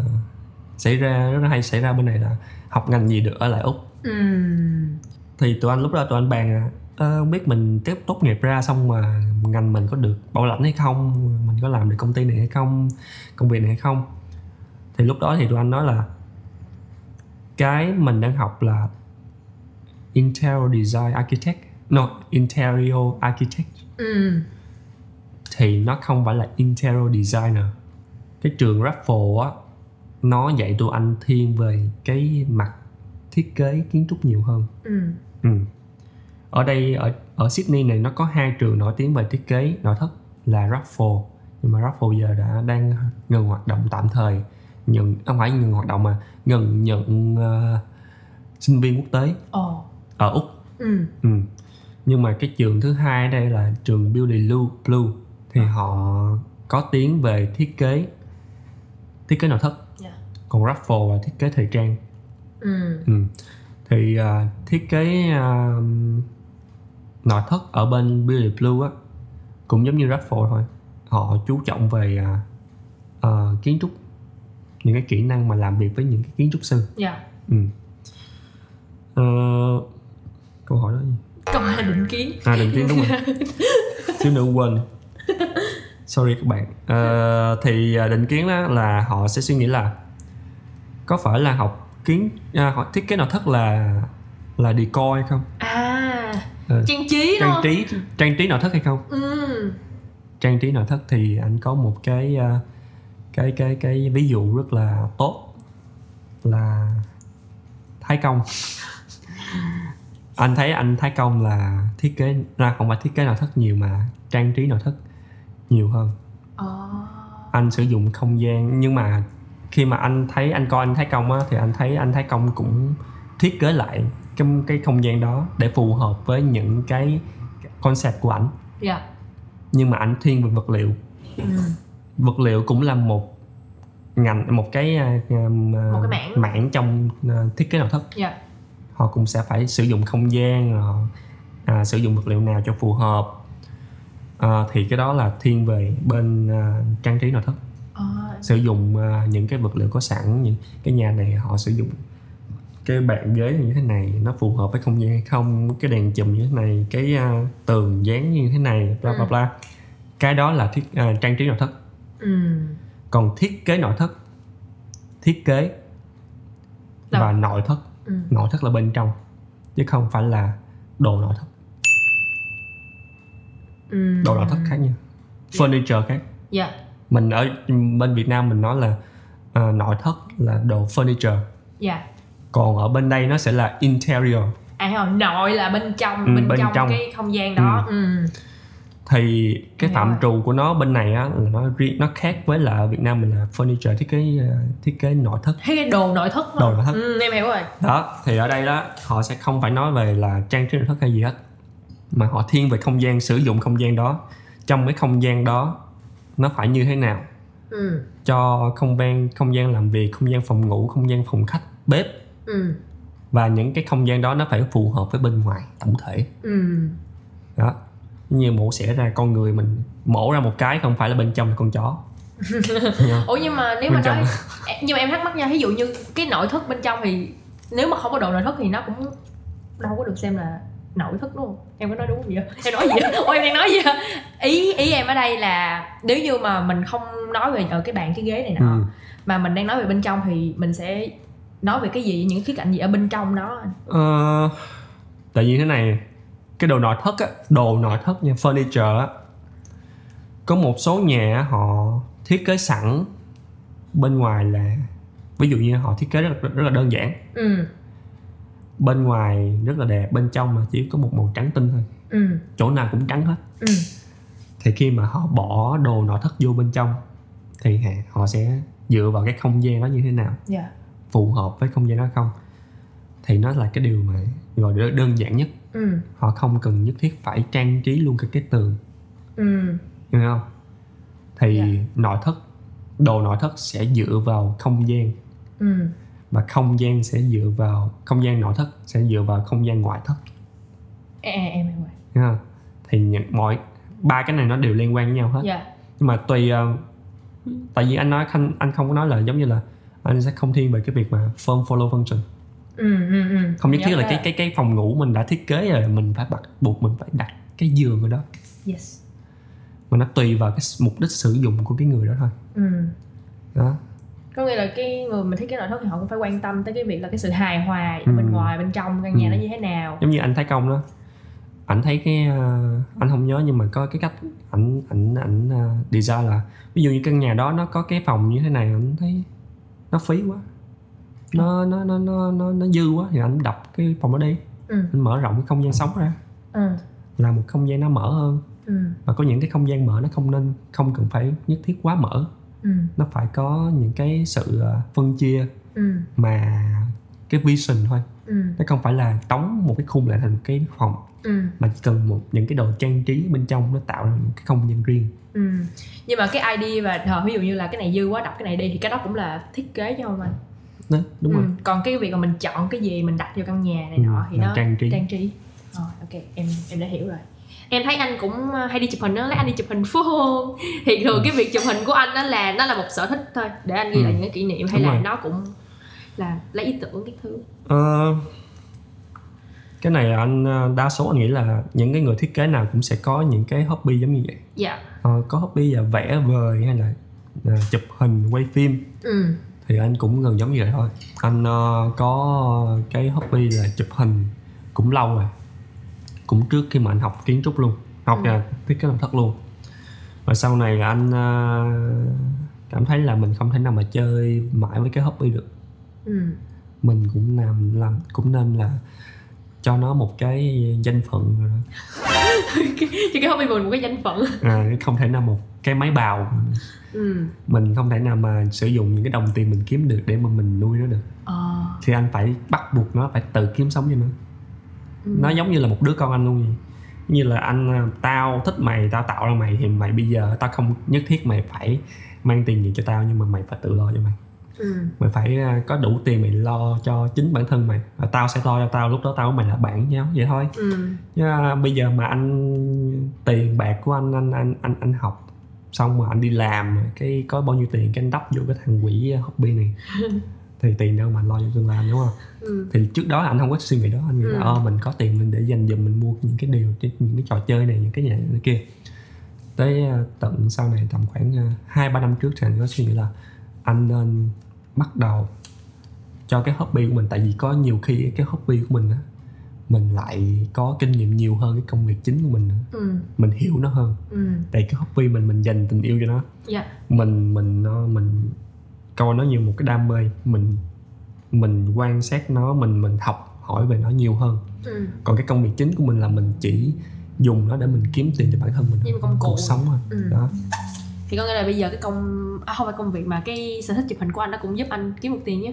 A: xảy ra rất là hay xảy ra bên này là học ngành gì được ở lại úc.
B: Ừ
A: thì tụi anh lúc đó tụi anh bàn "Ơ, không biết mình tiếp tốt nghiệp ra xong mà ngành mình có được bảo lãnh hay không? Mình có làm được công ty này hay không? Công việc này hay không? Thì lúc đó thì tụi anh nói là cái mình đang học là interior design architect no interior architect.
B: Ừ
A: thì nó không phải là interior designer. Cái trường Raffles á nó dạy tụi anh thiên về cái mặt thiết kế kiến trúc nhiều hơn.
B: Ừ.
A: Ừ. ở đây ở ở Sydney này nó có hai trường nổi tiếng về thiết kế. Nội thất là Raffles nhưng mà Raffles giờ đã đang ngừng hoạt động tạm thời. Nhận không phải ngừng hoạt động mà ngừng nhận ờ, sinh viên quốc tế.
B: Ồ
A: ở úc.
B: Ừ.
A: Ừ. Nhưng mà cái trường thứ hai ở đây là trường Beauty Blue, Blue. Thì họ có tiếng về thiết kế thiết kế nội thất. Còn Raffles là thiết kế thời trang.
B: ừ
A: Ừ. Thì à, thiết kế à, nội thất ở bên Beauty Blue á cũng giống như Raffles thôi. Họ chú trọng về à, à, kiến trúc những cái kỹ năng mà làm việc với những cái kiến trúc sư.
B: dạ
A: Ừ. Ờ, câu hỏi đó gì?
B: câu hỏi là định kiến
A: à định kiến đúng rồi xíu nữa quên sorry các bạn Ờ, thì định kiến đó là họ sẽ suy nghĩ là có phải là học kiến à, học thiết kế nội thất là là decor hay không?
B: À
A: Ờ,
B: trang trí
A: trang
B: luôn
A: trí trang trí nội thất hay không?
B: Ừ.
A: trang trí nội thất thì anh có một cái à, cái cái cái ví dụ rất là tốt là Thái Công. Anh thấy anh Thái Công là thiết kế ra không phải thiết kế nội thất nhiều mà trang trí nội thất nhiều hơn.
B: Ờ.
A: anh sử dụng không gian nhưng mà khi mà anh thấy anh coi anh Thái Công á thì anh thấy anh Thái Công cũng thiết kế lại cái cái không gian đó để phù hợp với những cái concept của ảnh.
B: Dạ.
A: Nhưng mà ảnh thiên về vật liệu.
B: Ừ.
A: vật liệu cũng là một ngành một cái um,
B: Một cái mảng.
A: trong à, thiết kế nội thất.
B: Dạ.
A: Họ cũng sẽ phải sử dụng không gian rồi à, sử dụng vật liệu nào cho phù hợp. À, thì cái đó là thiên về bên à, trang trí nội thất
B: Ờ.
A: sử dụng à, những cái vật liệu có sẵn những cái nhà này họ sử dụng cái bàn ghế như thế này nó phù hợp với không gian hay không cái đèn chùm như thế này cái à, tường dán như thế này bla bla
B: Ừ.
A: bla cái đó là thiết à, trang trí nội thất
B: ừ.
A: còn thiết kế nội thất thiết kế
B: Là-
A: và nội thất
B: ừ.
A: nội thất là bên trong chứ không phải là đồ nội thất
B: ừ.
A: đồ nội thất khác nha furniture khác
B: dạ
A: mình ở bên Việt Nam mình nói là à, nội thất là đồ furniture.
B: Dạ.
A: Còn ở bên đây nó sẽ là interior.
B: À rồi nội là bên trong
A: Ừ,
B: bên,
A: bên
B: trong,
A: trong.
B: cái không gian đó. Ừ.
A: thì cái
B: Hiểu
A: phạm
B: rồi.
A: trù của nó bên này á là nó riêng nó khác với là ở Việt Nam mình là furniture thiết kế à, thiết kế nội thất.
B: Thấy cái đồ nội thất
A: Đồ nội thất.
B: ừ, em hiểu rồi.
A: Đó thì ở đây đó họ sẽ không phải nói về là trang trí nội thất hay gì hết mà họ thiên về không gian sử dụng không gian đó. Trong cái không gian đó nó phải như thế nào
B: ừ.
A: cho không gian không gian làm việc không gian phòng ngủ không gian phòng khách bếp
B: Ừ.
A: và những cái không gian đó nó phải phù hợp với bên ngoài tổng thể
B: Ừ.
A: đó như mổ xẻ ra con người mình mổ ra một cái không phải là bên trong là con chó
B: ủa nhưng mà nếu
A: Bên
B: mà
A: trong.
B: nói nhưng mà em thắc mắc nha ví dụ như cái nội thất bên trong thì nếu mà không có đồ nội thất thì nó cũng đâu có được xem là nội thất đúng không em có nói đúng không vậy? Em nói gì? Vậy ôi em đang nói gì vậy? Ý ý em ở đây là nếu như mà mình không nói về ở cái bàn cái ghế này nọ
A: ừ.
B: mà mình đang nói về bên trong thì mình sẽ nói về cái gì? Những khía cạnh gì ở bên trong đó? Anh?
A: Ờ, tại vì thế này cái đồ nội thất á đồ nội thất nha furniture á có một số nhà á, họ thiết kế sẵn bên ngoài là ví dụ như họ thiết kế rất, là- rất là đơn giản.
B: Ừ
A: bên ngoài rất là đẹp bên trong mà chỉ có một màu trắng tinh thôi.
B: Ừ.
A: Chỗ nào cũng trắng hết.
B: Ừ.
A: Thì khi mà họ bỏ đồ nội thất vô bên trong thì họ sẽ dựa vào cái không gian đó như thế nào?
B: Dạ.
A: Phù hợp với không gian đó không? Thì nó là cái điều mà gọi là đơn giản nhất.
B: Ừ.
A: Họ không cần nhất thiết phải trang trí luôn cả cái tường.
B: Ừ.
A: Hiểu không? Thì
B: Dạ.
A: nội thất đồ nội thất sẽ dựa vào không gian.
B: Ừ
A: và không gian sẽ dựa vào không gian nội thất sẽ dựa vào không gian ngoại thất.
B: Em em em
A: thì những mọi ba cái này nó đều liên quan với nhau hết.
B: Dạ.
A: Nhưng mà tùy ờ, tại vì anh nói anh anh không có nói là giống như là anh sẽ không thiên về cái việc mà form follow function.
B: Ừ ừ ừ.
A: Không nhất thiết
B: Nhớ
A: là
B: ra.
A: cái cái cái phòng ngủ mình đã thiết kế rồi mình phải bắt buộc mình phải đặt cái giường ở đó.
B: Yes.
A: Mà nó tùy vào cái mục đích sử dụng của cái người đó thôi.
B: Ừ.
A: Đó
B: có nghĩa là cái người mình thiết kế nội thất thì họ cũng phải quan tâm tới cái việc là cái sự hài hòa
A: Ừ.
B: bên ngoài bên trong căn nhà
A: Ừ.
B: nó như thế nào.
A: Giống như anh Thái Công đó. Ảnh thấy cái ờ, anh không nhớ nhưng mà có cái cách ảnh ảnh ảnh ờ, design là ví dụ như căn nhà đó nó có cái phòng như thế này ảnh thấy nó phí quá. Nó nó nó nó nó, nó dư quá thì ảnh đập cái phòng đó đi.
B: Ừ.
A: Anh mở rộng cái không gian sống ra.
B: Ừ.
A: Là một không gian nó mở hơn.
B: Ừ.
A: Và có những cái không gian mở nó không nên không cần phải nhất thiết quá mở
B: ừ.
A: Nó phải có những cái sự ờ, phân chia
B: ừ.
A: mà cái vision thôi.
B: Ừ.
A: Nó không phải là tống một cái khung lại thành một cái phòng
B: ừ.
A: mà chỉ cần một những cái đồ trang trí bên trong nó tạo ra một cái không gian riêng.
B: Ừ. Nhưng mà cái ID và ờ, ví dụ như là cái này dư quá đập cái này đi thì cái đó cũng là thiết kế cho không anh
A: đó, đúng
B: ừ.
A: rồi.
B: Còn cái việc mà mình chọn cái gì mình đặt vô căn nhà này
A: Ừ,
B: nọ thì nó
A: trang trí.
B: trang trí. Rồi ok em em đã hiểu rồi em thấy anh cũng ờ, hay đi chụp hình đó lấy anh đi chụp hình phô hôn. Thì thường cái việc chụp hình của anh đó là nó là một sở thích thôi để anh ghi
A: Ừ.
B: lại những cái kỷ niệm hay
A: Đúng
B: là
A: rồi.
B: nó cũng là lấy ý tưởng cái thứ.
A: Ờ, cái này anh ờ, đa số anh nghĩ là những cái người thiết kế nào cũng sẽ có những cái hobby giống như vậy.
B: Dạ.
A: Ờ, có hobby là vẽ vời hay là ờ, chụp hình quay phim
B: ừ.
A: thì anh cũng gần giống như vậy thôi. Anh ờ, có cái hobby là chụp hình cũng lâu rồi cũng trước khi mà anh học kiến trúc luôn. Học
B: Ừ.
A: ừ. thiết kế nội thất luôn. Và sau này là anh ờ, cảm thấy là mình không thể nào mà chơi mãi với cái hobby được.
B: Ừ.
A: Mình cũng làm làm cũng nên là cho nó một cái danh phận rồi đó.
B: cho cái hobby mình một cái danh phận.
A: À, không thể nào một cái máy bào.
B: Ừ.
A: Mình không thể nào mà sử dụng những cái đồng tiền mình kiếm được để mà mình nuôi nó được.
B: Ờ.
A: Thì anh phải bắt buộc nó phải tự kiếm sống cho nó
B: ừ.
A: nó giống như là một đứa con anh luôn vậy. Như là anh à, tao thích mày tao tạo ra mày thì mày bây giờ tao không nhất thiết mày phải mang tiền gì cho tao nhưng mà mày phải tự lo cho mày.
B: Ừ.
A: Mày phải à, có đủ tiền mày lo cho chính bản thân mày. Và tao sẽ lo cho tao lúc đó tao với mày là bạn nhau vậy thôi.
B: Ừ.
A: Chứ à, bây giờ mà anh tiền bạc của anh anh anh anh anh học xong mà anh đi làm cái có bao nhiêu tiền cái anh đắp vô cái thằng quỹ à, hobby này thì tiền đâu mà lo cho tương lai đúng không?
B: Ừ.
A: Thì trước đó anh không có suy nghĩ đó anh nghĩ là
B: Ừ.
A: ờ mình có tiền mình để dành dùm mình mua những cái điều những cái trò chơi này những cái này cái kia. Tới à, tận sau này tầm khoảng à, hai ba năm trước thì anh có suy nghĩ là anh nên bắt đầu cho cái hobby của mình tại vì có nhiều khi cái hobby của mình á mình lại có kinh nghiệm nhiều hơn cái công việc chính của mình nữa.
B: ừ.
A: Mình hiểu nó hơn.
B: Ừ.
A: Tại cái hobby mình mình dành tình yêu cho nó.
B: Dạ.
A: Mình mình nó mình coi nó như một cái đam mê. Mình mình quan sát nó mình mình học hỏi về nó nhiều hơn.
B: Ừ.
A: Còn cái công việc chính của mình là mình chỉ dùng nó để mình kiếm tiền cho bản thân mình
B: Như công cụ.
A: cuộc sống thôi.
B: Ừ.
A: đó.
B: Thì có nghĩa là bây giờ cái công à, không phải công việc mà cái sở thích chụp hình của anh nó cũng giúp anh kiếm được tiền nhé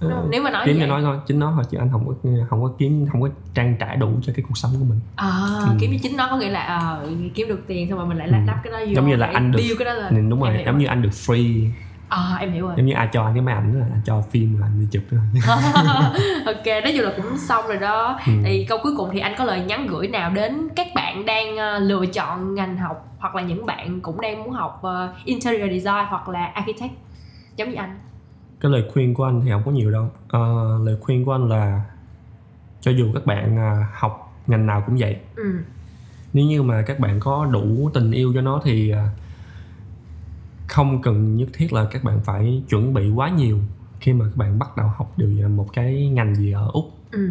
B: Đúng không? nếu mà nói
A: kiếm cho nói thôi chính nó thôi chứ anh không có không có kiếm không có trang trải đủ cho cái cuộc sống của mình.
B: À,
A: Ừ.
B: kiếm chính nó có nghĩa là à, kiếm được tiền xong rồi mình lại
A: Ừ.
B: đắp cái đó vô
A: Giống như là anh được-
B: cái đó
A: nên đúng rồi giống như anh được free
B: à em hiểu rồi.
A: Giống như ai cho anh cái máy ảnh là cho phim là anh đi chụp thôi.
B: Ok nói chung là cũng xong rồi đó.
A: Ừ.
B: thì câu cuối cùng thì anh có lời nhắn gửi nào đến các bạn đang ờ, lựa chọn ngành học hoặc là những bạn cũng đang muốn học ờ, interior design hoặc là architect? Giống như anh.
A: Cái lời khuyên của anh thì không có nhiều đâu. Ờ, lời khuyên của anh là cho dù các bạn à, học ngành nào cũng vậy.
B: Ừ.
A: Nếu như mà các bạn có đủ tình yêu cho nó thì à, không cần nhất thiết là các bạn phải chuẩn bị quá nhiều khi mà các bạn bắt đầu học điều một cái ngành gì ở úc.
B: Ừ.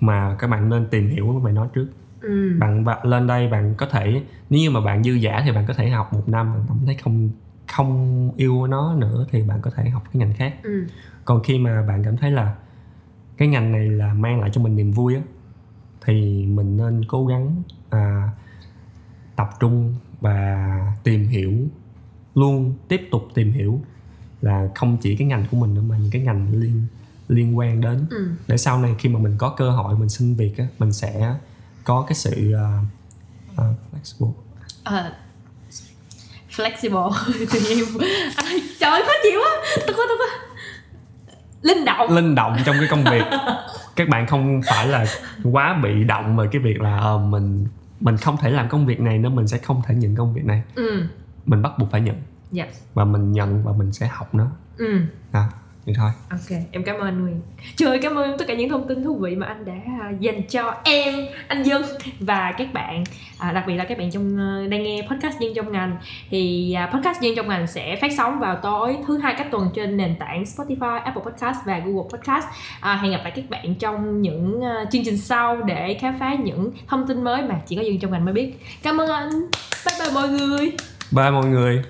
A: Mà các bạn nên tìm hiểu về nó trước.
B: Ừ.
A: Bạn, bạn lên đây bạn có thể nếu như mà bạn dư giả thì bạn có thể học một năm bạn cảm thấy không không yêu nó nữa thì bạn có thể học cái ngành khác.
B: Ừ.
A: Còn khi mà bạn cảm thấy là cái ngành này là mang lại cho mình niềm vui á thì mình nên cố gắng à, tập trung và tìm hiểu luôn tiếp tục tìm hiểu là không chỉ cái ngành của mình nữa mà những cái ngành liên liên quan đến.
B: Ừ.
A: Để sau này khi mà mình có cơ hội mình xin việc á mình sẽ có cái sự à, à, flexible.
B: Ờ, flexible. Tự nhiên Ai, trời ơi, khó chịu quá. Tôi có tôi có. Linh động.
A: Linh động trong cái công việc. Các bạn không phải là quá bị động về cái việc là ờ, mình mình không thể làm công việc này nên mình sẽ không thể nhận công việc này.
B: Ừ
A: mình bắt buộc phải nhận.
B: Dạ
A: và mình nhận và mình sẽ học nó.
B: Ừ.
A: À, vậy thôi.
B: Ok, em cảm ơn anh Nguyên. Trời cảm ơn tất cả những thông tin thú vị mà anh đã à, dành cho em, anh Dương và các bạn. À, Đặc biệt là các bạn trong ờ, đang nghe podcast Dân trong ngành. Thì à, podcast Dân trong ngành sẽ phát sóng vào tối thứ hai các tuần trên nền tảng Spotify, Apple Podcast và Google Podcast. À, Hẹn gặp lại các bạn trong những ờ, chương trình sau để khám phá những thông tin mới mà chỉ có Dân trong ngành mới biết. Cảm ơn anh, bye bye mọi người
A: bye mọi người.